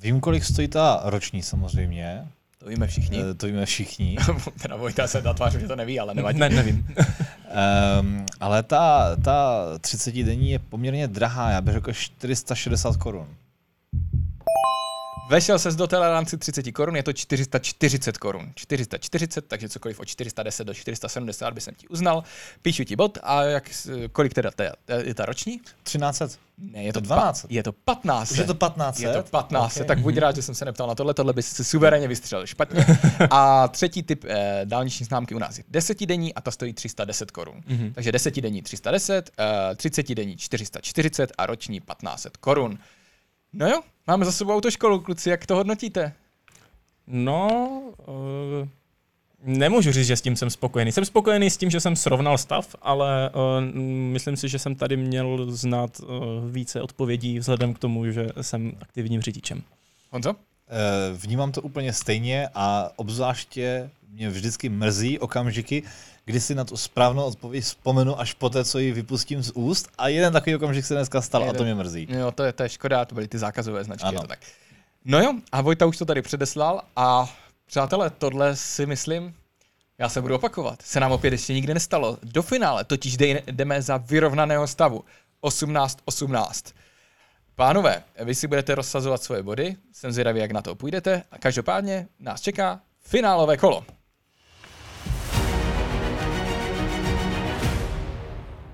Vím, kolik stojí ta roční samozřejmě. To víme všichni. Eh, To víme všichni. <laughs> teda Vojta se natváří, že to neví, ale nevadí. Ne, nevím. Um, <laughs> ale ta, ta 30 denní je poměrně drahá, já bych řekl 460 korun. Vešel ses do toleranci 30 korun, je to 440 korun. 440, takže cokoliv od 410 do 470 by jsem ti uznal. Píšu ti bod a jak, kolik teda ta, je ta roční? 1300. Ne, je to, To 12. Pa, je to 15. Už je to 1500? Je to 15, Ok. tak buď rád, že jsem se neptal na tohle, tohle by si suverénně vystřelil špatně. <laughs> A třetí typ eh, dálniční známky u nás je desetidenní a ta stojí 310 korun. Mhm. Takže desetidenní 310, eh, 30 denní 440 a roční 1500 korun. No jo, máme za sebou autoškolu, kluci, jak to hodnotíte? No, uh, nemůžu říct, že s tím jsem spokojený. Jsem spokojený s tím, že jsem srovnal stav, ale uh, myslím si, že jsem tady měl znát uh, více odpovědí vzhledem k tomu, že jsem aktivním řidičem. Honzo? Eh, Vnímám to úplně stejně a obzvláště mě vždycky mrzí okamžiky, kdy si na tu správnou odpověď vzpomenu až poté, co ji vypustím z úst. A jeden takový okamžik se dneska stal a to mě mrzí. Jo, to je, to je škoda, to byly ty zákazové značky, Ano. to tak. No jo, a Vojta už to tady předeslal a přátelé, tohle si myslím, já se budu opakovat, se nám opět ještě nikdy nestalo. Do finále totiž dej, jdeme za vyrovnaného stavu. 18-18. Pánové, vy si budete rozsazovat svoje body, jsem zvědavý, jak na to půjdete a každopádně nás čeká finálové kolo.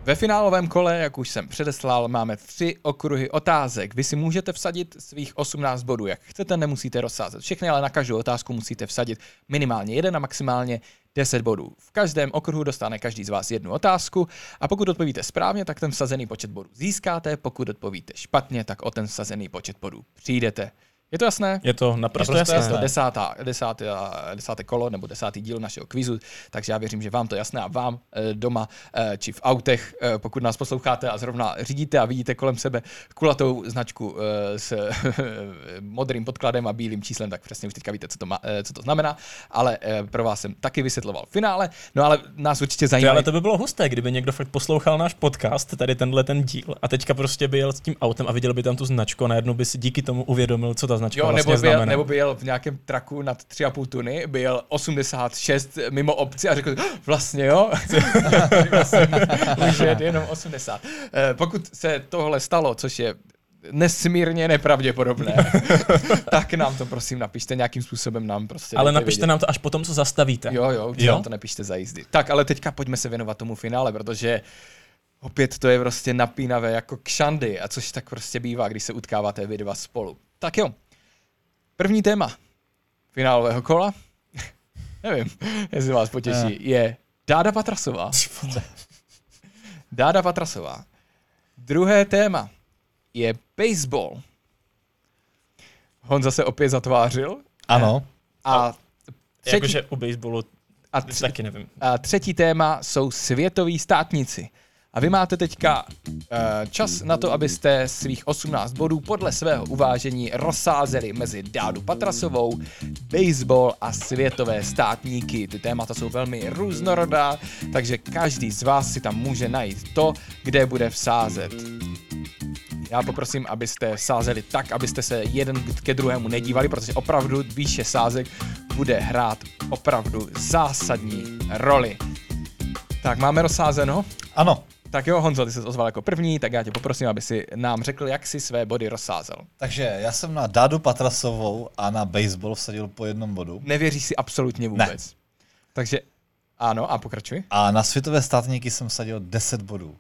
Ve finálovém kole, jak už jsem předeslal, máme tři okruhy otázek. Vy si můžete vsadit svých 18 bodů, jak chcete, nemusíte rozsázet všechny, ale na každou otázku musíte vsadit minimálně jeden a maximálně 10 bodů. V každém okruhu dostane každý z vás jednu otázku a pokud odpovíte správně, tak ten vsazený počet bodů získáte, pokud odpovíte špatně, tak o ten vsazený počet bodů přijdete. Je to jasné? Je to naprosto, Naprosto jasné. jasné. to desátá, desátá, desáté kolo nebo desátý díl našeho kvizu, takže já věřím, že vám to jasné a vám eh, doma eh, či v autech, eh, pokud nás posloucháte a zrovna řídíte a vidíte kolem sebe kulatou značku s <laughs> modrým podkladem a bílým číslem, tak přesně už teďka víte, co to, má, co to znamená, ale pro vás jsem taky vysvětloval finále, no ale nás určitě zajímá. ale to by bylo husté, kdyby někdo fakt poslouchal náš podcast, tady tenhle ten díl, a teďka prostě by jel s tím autem a viděl by tam tu značku a najednou by si díky tomu uvědomil, co ta značka Jo, vlastně nebo, by jel, znamená. nebo by jel v nějakém traku nad 3,5 tuny, by jel 86 mimo obci a řekl, "Ah, vlastně jo, <laughs> vlastně, už je jenom 80. Eh, Pokud se tohle stalo, což je nesmírně nepravděpodobné, <laughs> tak nám to prosím napište nějakým způsobem nám prostě. Ale napište vědět. nám to až potom, co zastavíte. Jo, jo, Jo? nám to nepište za jízdy. Tak, ale teďka pojďme se věnovat tomu finále, protože opět to je prostě napínavé jako kšandy, a což tak prostě bývá, když se utkáváte vy dva spolu. Tak jo, první téma finálového kola, <laughs> nevím, jestli vás potěší, je Dáda Patrasová. Dáda Patrasová. Druhé téma je baseball. Honza se opět zatvářil Ano. a třetí, Jakože u baseballu a tři, taky nevím. a třetí téma jsou světoví státníci. A vy máte teďka uh, čas na to, abyste svých 18 bodů podle svého uvážení rozsázeli mezi Dádu Patrasovou, baseball a světové státníky. Ty témata jsou velmi různorodá, takže každý z vás si tam může najít to, kde bude vsázet. Já poprosím, abyste sázeli tak, abyste se jeden ke druhému nedívali, protože opravdu výše sázek bude hrát opravdu zásadní roli. Tak máme rozsázeno? Ano. Tak jo, Honzo, ty se ozval jako první, tak já tě poprosím, aby si nám řekl, jak si své body rozsázel. Takže já jsem na Dádu Patrasovou a na baseball vsadil po jednom bodu. Nevěříš si absolutně vůbec. Takže ano, a pokračuj. A na světové státníky jsem vsadil 10 bodů.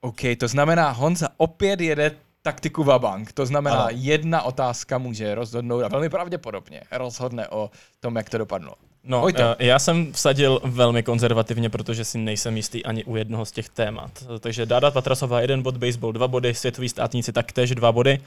OK, to znamená, Honza opět jede taktiku Vabank. To znamená, Ano. jedna otázka může rozhodnout a velmi pravděpodobně rozhodne o tom, jak to dopadlo. No, Vojto. eh, já jsem vsadil velmi konzervativně, protože si nejsem jistý ani u jednoho z těch témat. Takže Dáda Patrasová jeden bod, baseball dva body, světoví státníci taktéž dva body.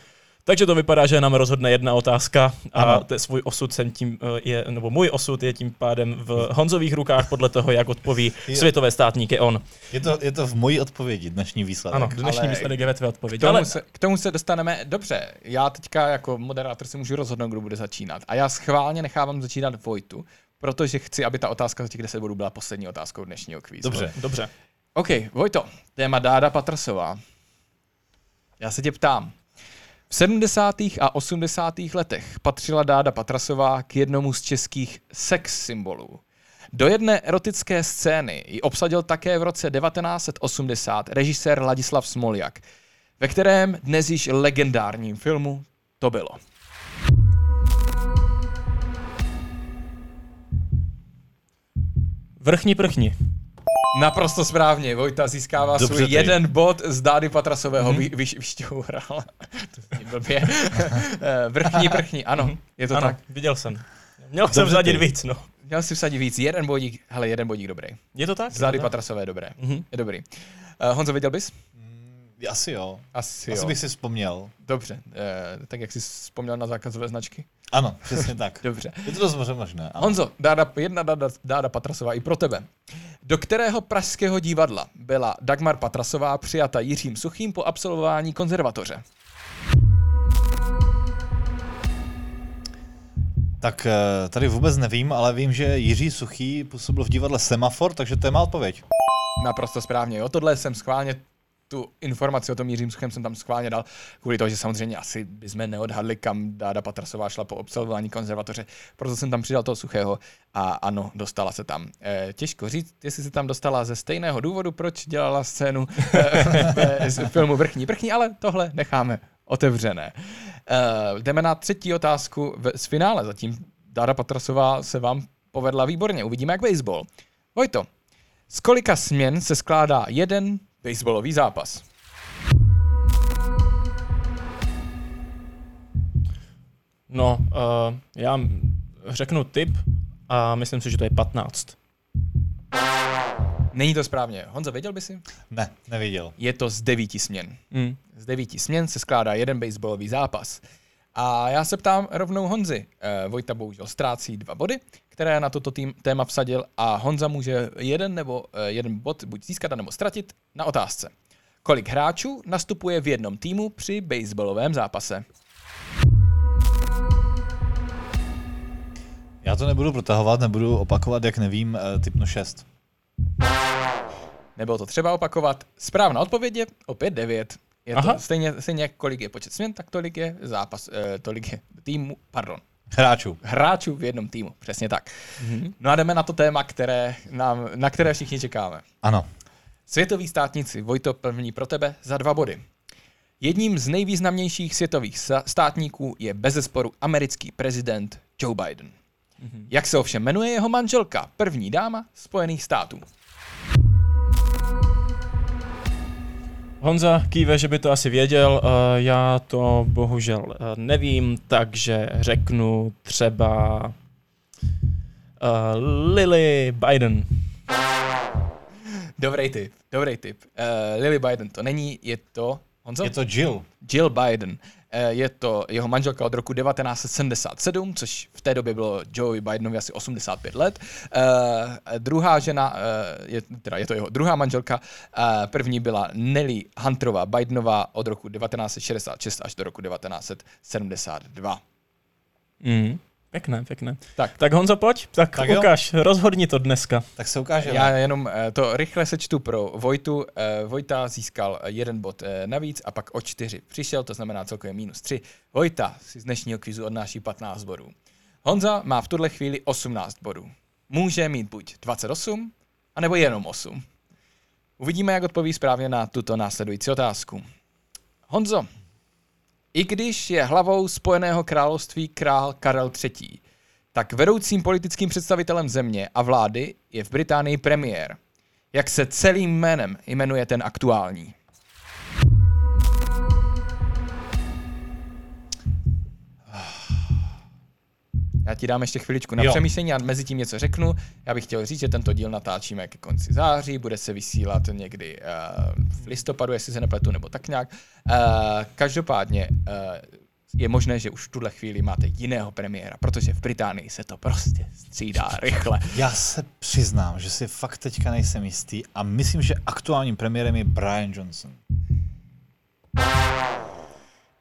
Takže to vypadá, že nám rozhodne jedna otázka a Ano. te svůj osud jsem tím eh, je, nebo můj osud je tím pádem v Honzových rukách podle toho, jak odpoví <laughs> Je- světové státníky on. Je to, je to v mojí odpovědi, dnešní výsledek. Ano, dnešní ale- výsledek je ve tvé K odpovědi. tomu, Ale se, k tomu se dostaneme dobře. Já teďka jako moderátor si můžu rozhodnout, kdo bude začínat. A já schválně nechávám začínat Vojtu, protože chci, aby ta otázka za těch 10 bodů byla poslední otázkou dnešního kvízu. Dobře. dobře. OK, Vojto, téma Dáda Patrasová. Já se tě ptám. V 70. a 80. letech patřila Dáda Patrasová k jednomu z českých sex symbolů. Do jedné erotické scény ji obsadil také v roce 1980 režisér Ladislav Smoljak, ve kterém dnes již legendárním filmu to bylo. Vrchní prchni. Naprosto správně, Vojta získává Dobře svůj ty. jeden bod z Dády Patrasového mm-hmm. vy, vy, vyšťoural. <laughs> blbě. <laughs> Eh, Vrchní prchní, ano, je to ano, tak. viděl jsem. Měl jsem vsadit ty. víc, no. Měl si vsadit víc, jeden bodík, hele, jeden bodík dobrý. Je to tak? Z Dády? Patrasové dobré, Mhm. je dobrý. Uh, Honzo, viděl bys? Asi jo. Asi, Asi jo. bych si vzpomněl. Dobře, uh, tak jak jsi vzpomněl na zákazové značky? Ano, přesně tak. <laughs> Dobře. Je to dost možné. Ano. Honzo, dáda, jedna dáda, dáda Patrasová i pro tebe. Do kterého pražského divadla byla Dagmar Patrasová přijata Jiřím Suchým po absolvování konzervatoře? Tak eh, tady vůbec nevím, ale vím, že Jiří Suchý působil v divadle Semafor, takže to je má odpověď. Naprosto správně, jo. Tohle jsem schválně tu informaci o tom Jiřím Suchem jsem tam schválně dal, kvůli toho, že samozřejmě asi bychom neodhadli, kam Dáda Patrasová šla po absolvování konzervatoře, proto jsem tam přidal toho Suchého a ano, dostala se tam. E, těžko říct, jestli se tam dostala ze stejného důvodu, proč dělala scénu e, <laughs> z filmu Vrchní prchní, ale tohle necháme otevřené. E, jdeme na třetí otázku v, z finále, zatím Dáda Patrasová se vám povedla výborně, uvidíme jak baseball. Vojto, z kolika směn se skládá jeden baseballový zápas? No, uh, já řeknu tip a myslím si, že to je 15. Není to správně. Honzo, věděl by si? Ne, neviděl. Je to z devíti směn. Mm. Z devíti směn se skládá jeden baseballový zápas. A já se ptám rovnou Honzy. Eh, Vojta bohužel ztrácí dva body, které na toto tým, téma vsadil a Honza může jeden nebo eh, jeden bod buď získat nebo ztratit na otázce. Kolik hráčů nastupuje v jednom týmu při baseballovém zápase? Já to nebudu protahovat, nebudu opakovat, jak nevím, eh, typnu 6. Nebylo to třeba opakovat. Správná odpověď je opět 9. Je Aha. to stejně, stejně jak kolik je počet směn, tak tolik je zápas, eh, tolik je týmu, pardon, Hráčů. hráčů v jednom týmu. Přesně tak. Mm-hmm. No a jdeme na to téma, které nám, na které všichni čekáme. Ano. Světoví státníci, Vojto, první pro tebe za dva body. Jedním z nejvýznamnějších světových státníků je bezesporu americký prezident Joe Biden. Mm-hmm. Jak se ovšem jmenuje jeho manželka, první dáma Spojených států? Honza kýve, že by to asi věděl, uh, já to bohužel uh, nevím, takže řeknu třeba uh, Lily Biden. Dobrý tip, dobrý tip. Lily Biden to není, je to... Honzo? Je to Jill. Jill Biden. Eh, Je to jeho manželka od roku 1977, což v té době bylo Joey Bidenovi asi 85 let. Uh, druhá žena, uh, je, teda je to jeho druhá manželka, uh, první byla Nelly Hunterová Bidenová od roku 1966 až do roku 1972. Mm. Pěkné, pěkné. Tak, Tak Honzo, pojď, tak, Tak tak jo. ukáž, rozhodni to dneska. Tak se ukáže. já jenom eh, to rychle sečtu pro Vojtu. Eh, Vojta získal eh, jeden bod navíc a pak o čtyři přišel, to znamená celkově minus tři. Vojta si z dnešního kvizu odnáší 15 bodů. Honza má v tuhle chvíli 18 bodů. Může mít buď 28, anebo jenom 8. Uvidíme, jak odpoví správně na tuto následující otázku. Honzo, i když je hlavou Spojeného království král Karel III., tak vedoucím politickým představitelem země a vlády je v Británii premiér. Jak se celým jménem jmenuje ten aktuální? Já ti dám ještě chviličku na Jo. přemýšlení a mezi tím něco řeknu. Já bych chtěl říct, že tento díl natáčíme ke konci září, bude se vysílat někdy uh, v listopadu, jestli se nepletu, nebo tak nějak. Uh, každopádně uh, je možné, že už v tuhle chvíli máte jiného premiéra, protože v Británii se to prostě střídá rychle. Já se přiznám, že si fakt teďka nejsem jistý a myslím, že aktuálním premiérem je Brian Johnson.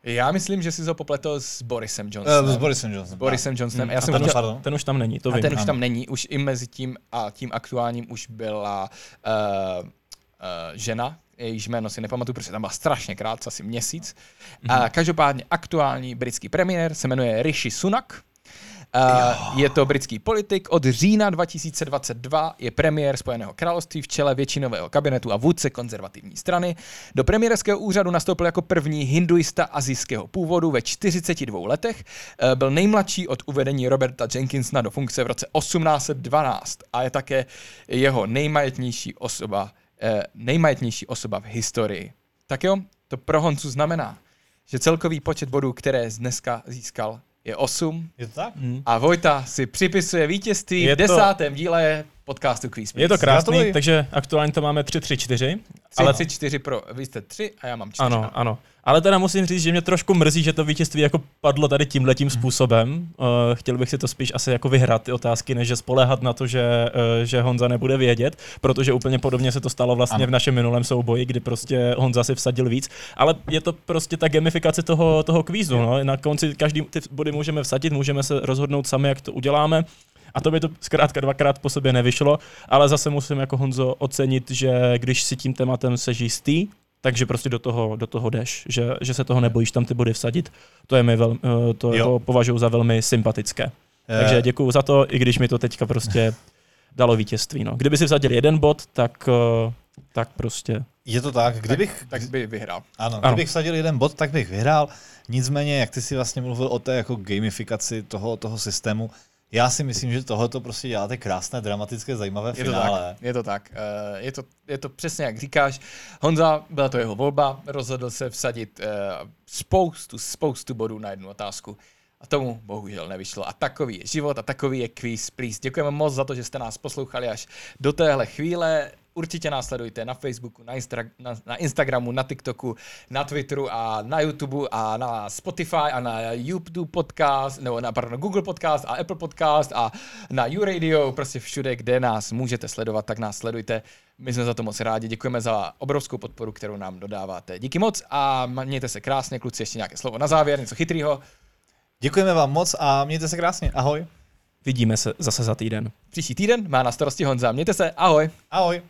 Já myslím, že si to popletl s Borisem Uh, Johnsonem. s Borisem Johnsonem. Borisem Johnsonem. Já A jsem ten, chtěl, už, pardon. ten už tam není, to a vím. ten už ano. tam není, už i mezi tím a tím aktuálním už byla uh, uh, žena, jejíž jméno si nepamatuju, protože tam byla strašně krátce, asi měsíc. Mhm. A každopádně aktuální britský premiér se jmenuje Rishi Sunak. Uh, je to britský politik. Od října 2022 je premiér Spojeného království v čele většinového kabinetu a vůdce konzervativní strany. Do premiérského úřadu nastoupil jako první hinduista azijského původu ve 42 letech. Uh, byl nejmladší od uvedení Roberta Jenkinsona do funkce v roce 1812 a je také jeho nejmajetnější osoba, uh, nejmajetnější osoba v historii. Tak jo, to pro Honcu znamená, že celkový počet bodů, které dneska získal, je 8 Je to tak? a Vojta si připisuje vítězství Je v to- desátém díle podcastu Quiz Je to krásný, Gratuluji. takže aktuálně to máme 3-3-4. 3, Ale 3, 4 pro, vy jste 3 a já mám 4. Ano, ano. Ale teda musím říct, že mě trošku mrzí, že to vítězství jako padlo tady tímhletím Mhm. způsobem. Uh, chtěl bych si to spíš asi jako vyhrát ty otázky, než že spolehat na to, že, uh, že Honza nebude vědět, protože úplně podobně se to stalo vlastně Ano. v našem minulém souboji, kdy prostě Honza si vsadil víc. Ale je to prostě ta gamifikace toho, toho kvízu. No. Na konci každý ty body můžeme vsadit, můžeme se rozhodnout sami, jak to uděláme. A to by to zkrátka dvakrát po sobě nevyšlo, ale zase musím jako Honzo ocenit, že když si tím tématem seš jistý, takže prostě do toho, do toho jdeš, že, že se toho nebojíš tam ty body vsadit. To je mi vel, eh, to Jo. jako považuji za velmi sympatické. Takže Eh, děkuju za to, i když mi to teďka prostě dalo vítězství. No. Kdyby si vsadil jeden bod, tak, eh, tak prostě Je to tak, kdybych, Tak, tak by vyhrál. ano, Ano. kdybych vsadil jeden bod, tak bych vyhrál. Nicméně, jak ty si vlastně mluvil o té jako gamifikaci toho, toho systému, já si myslím, že tohoto prostě děláte krásné, dramatické, zajímavé Je to finále. tak, je to tak. Eh, Je to, je to přesně jak říkáš. Honza, byla to jeho volba, rozhodl se vsadit eh, spoustu, spoustu bodů na jednu otázku. A tomu bohužel nevyšlo. A takový je život a takový je quiz. Please. Děkujeme moc za to, že jste nás poslouchali až do téhle chvíle. Určitě následujte na Facebooku, na, Instra- na, na Instagramu, na TikToku, na Twitteru a na YouTube a na Spotify a na YouTube podcast, nebo na pardon, Google podcast a Apple podcast a na YouRadio, prostě všude, kde nás můžete sledovat, tak nás sledujte. My jsme za to moc rádi, děkujeme za obrovskou podporu, kterou nám dodáváte. Díky moc a mějte se krásně, kluci, ještě nějaké slovo na závěr, něco chytrýho. Děkujeme vám moc a mějte se krásně. Ahoj. Vidíme se zase za týden. Příští týden má na starosti Honza. Mějte se, ahoj. Ahoj.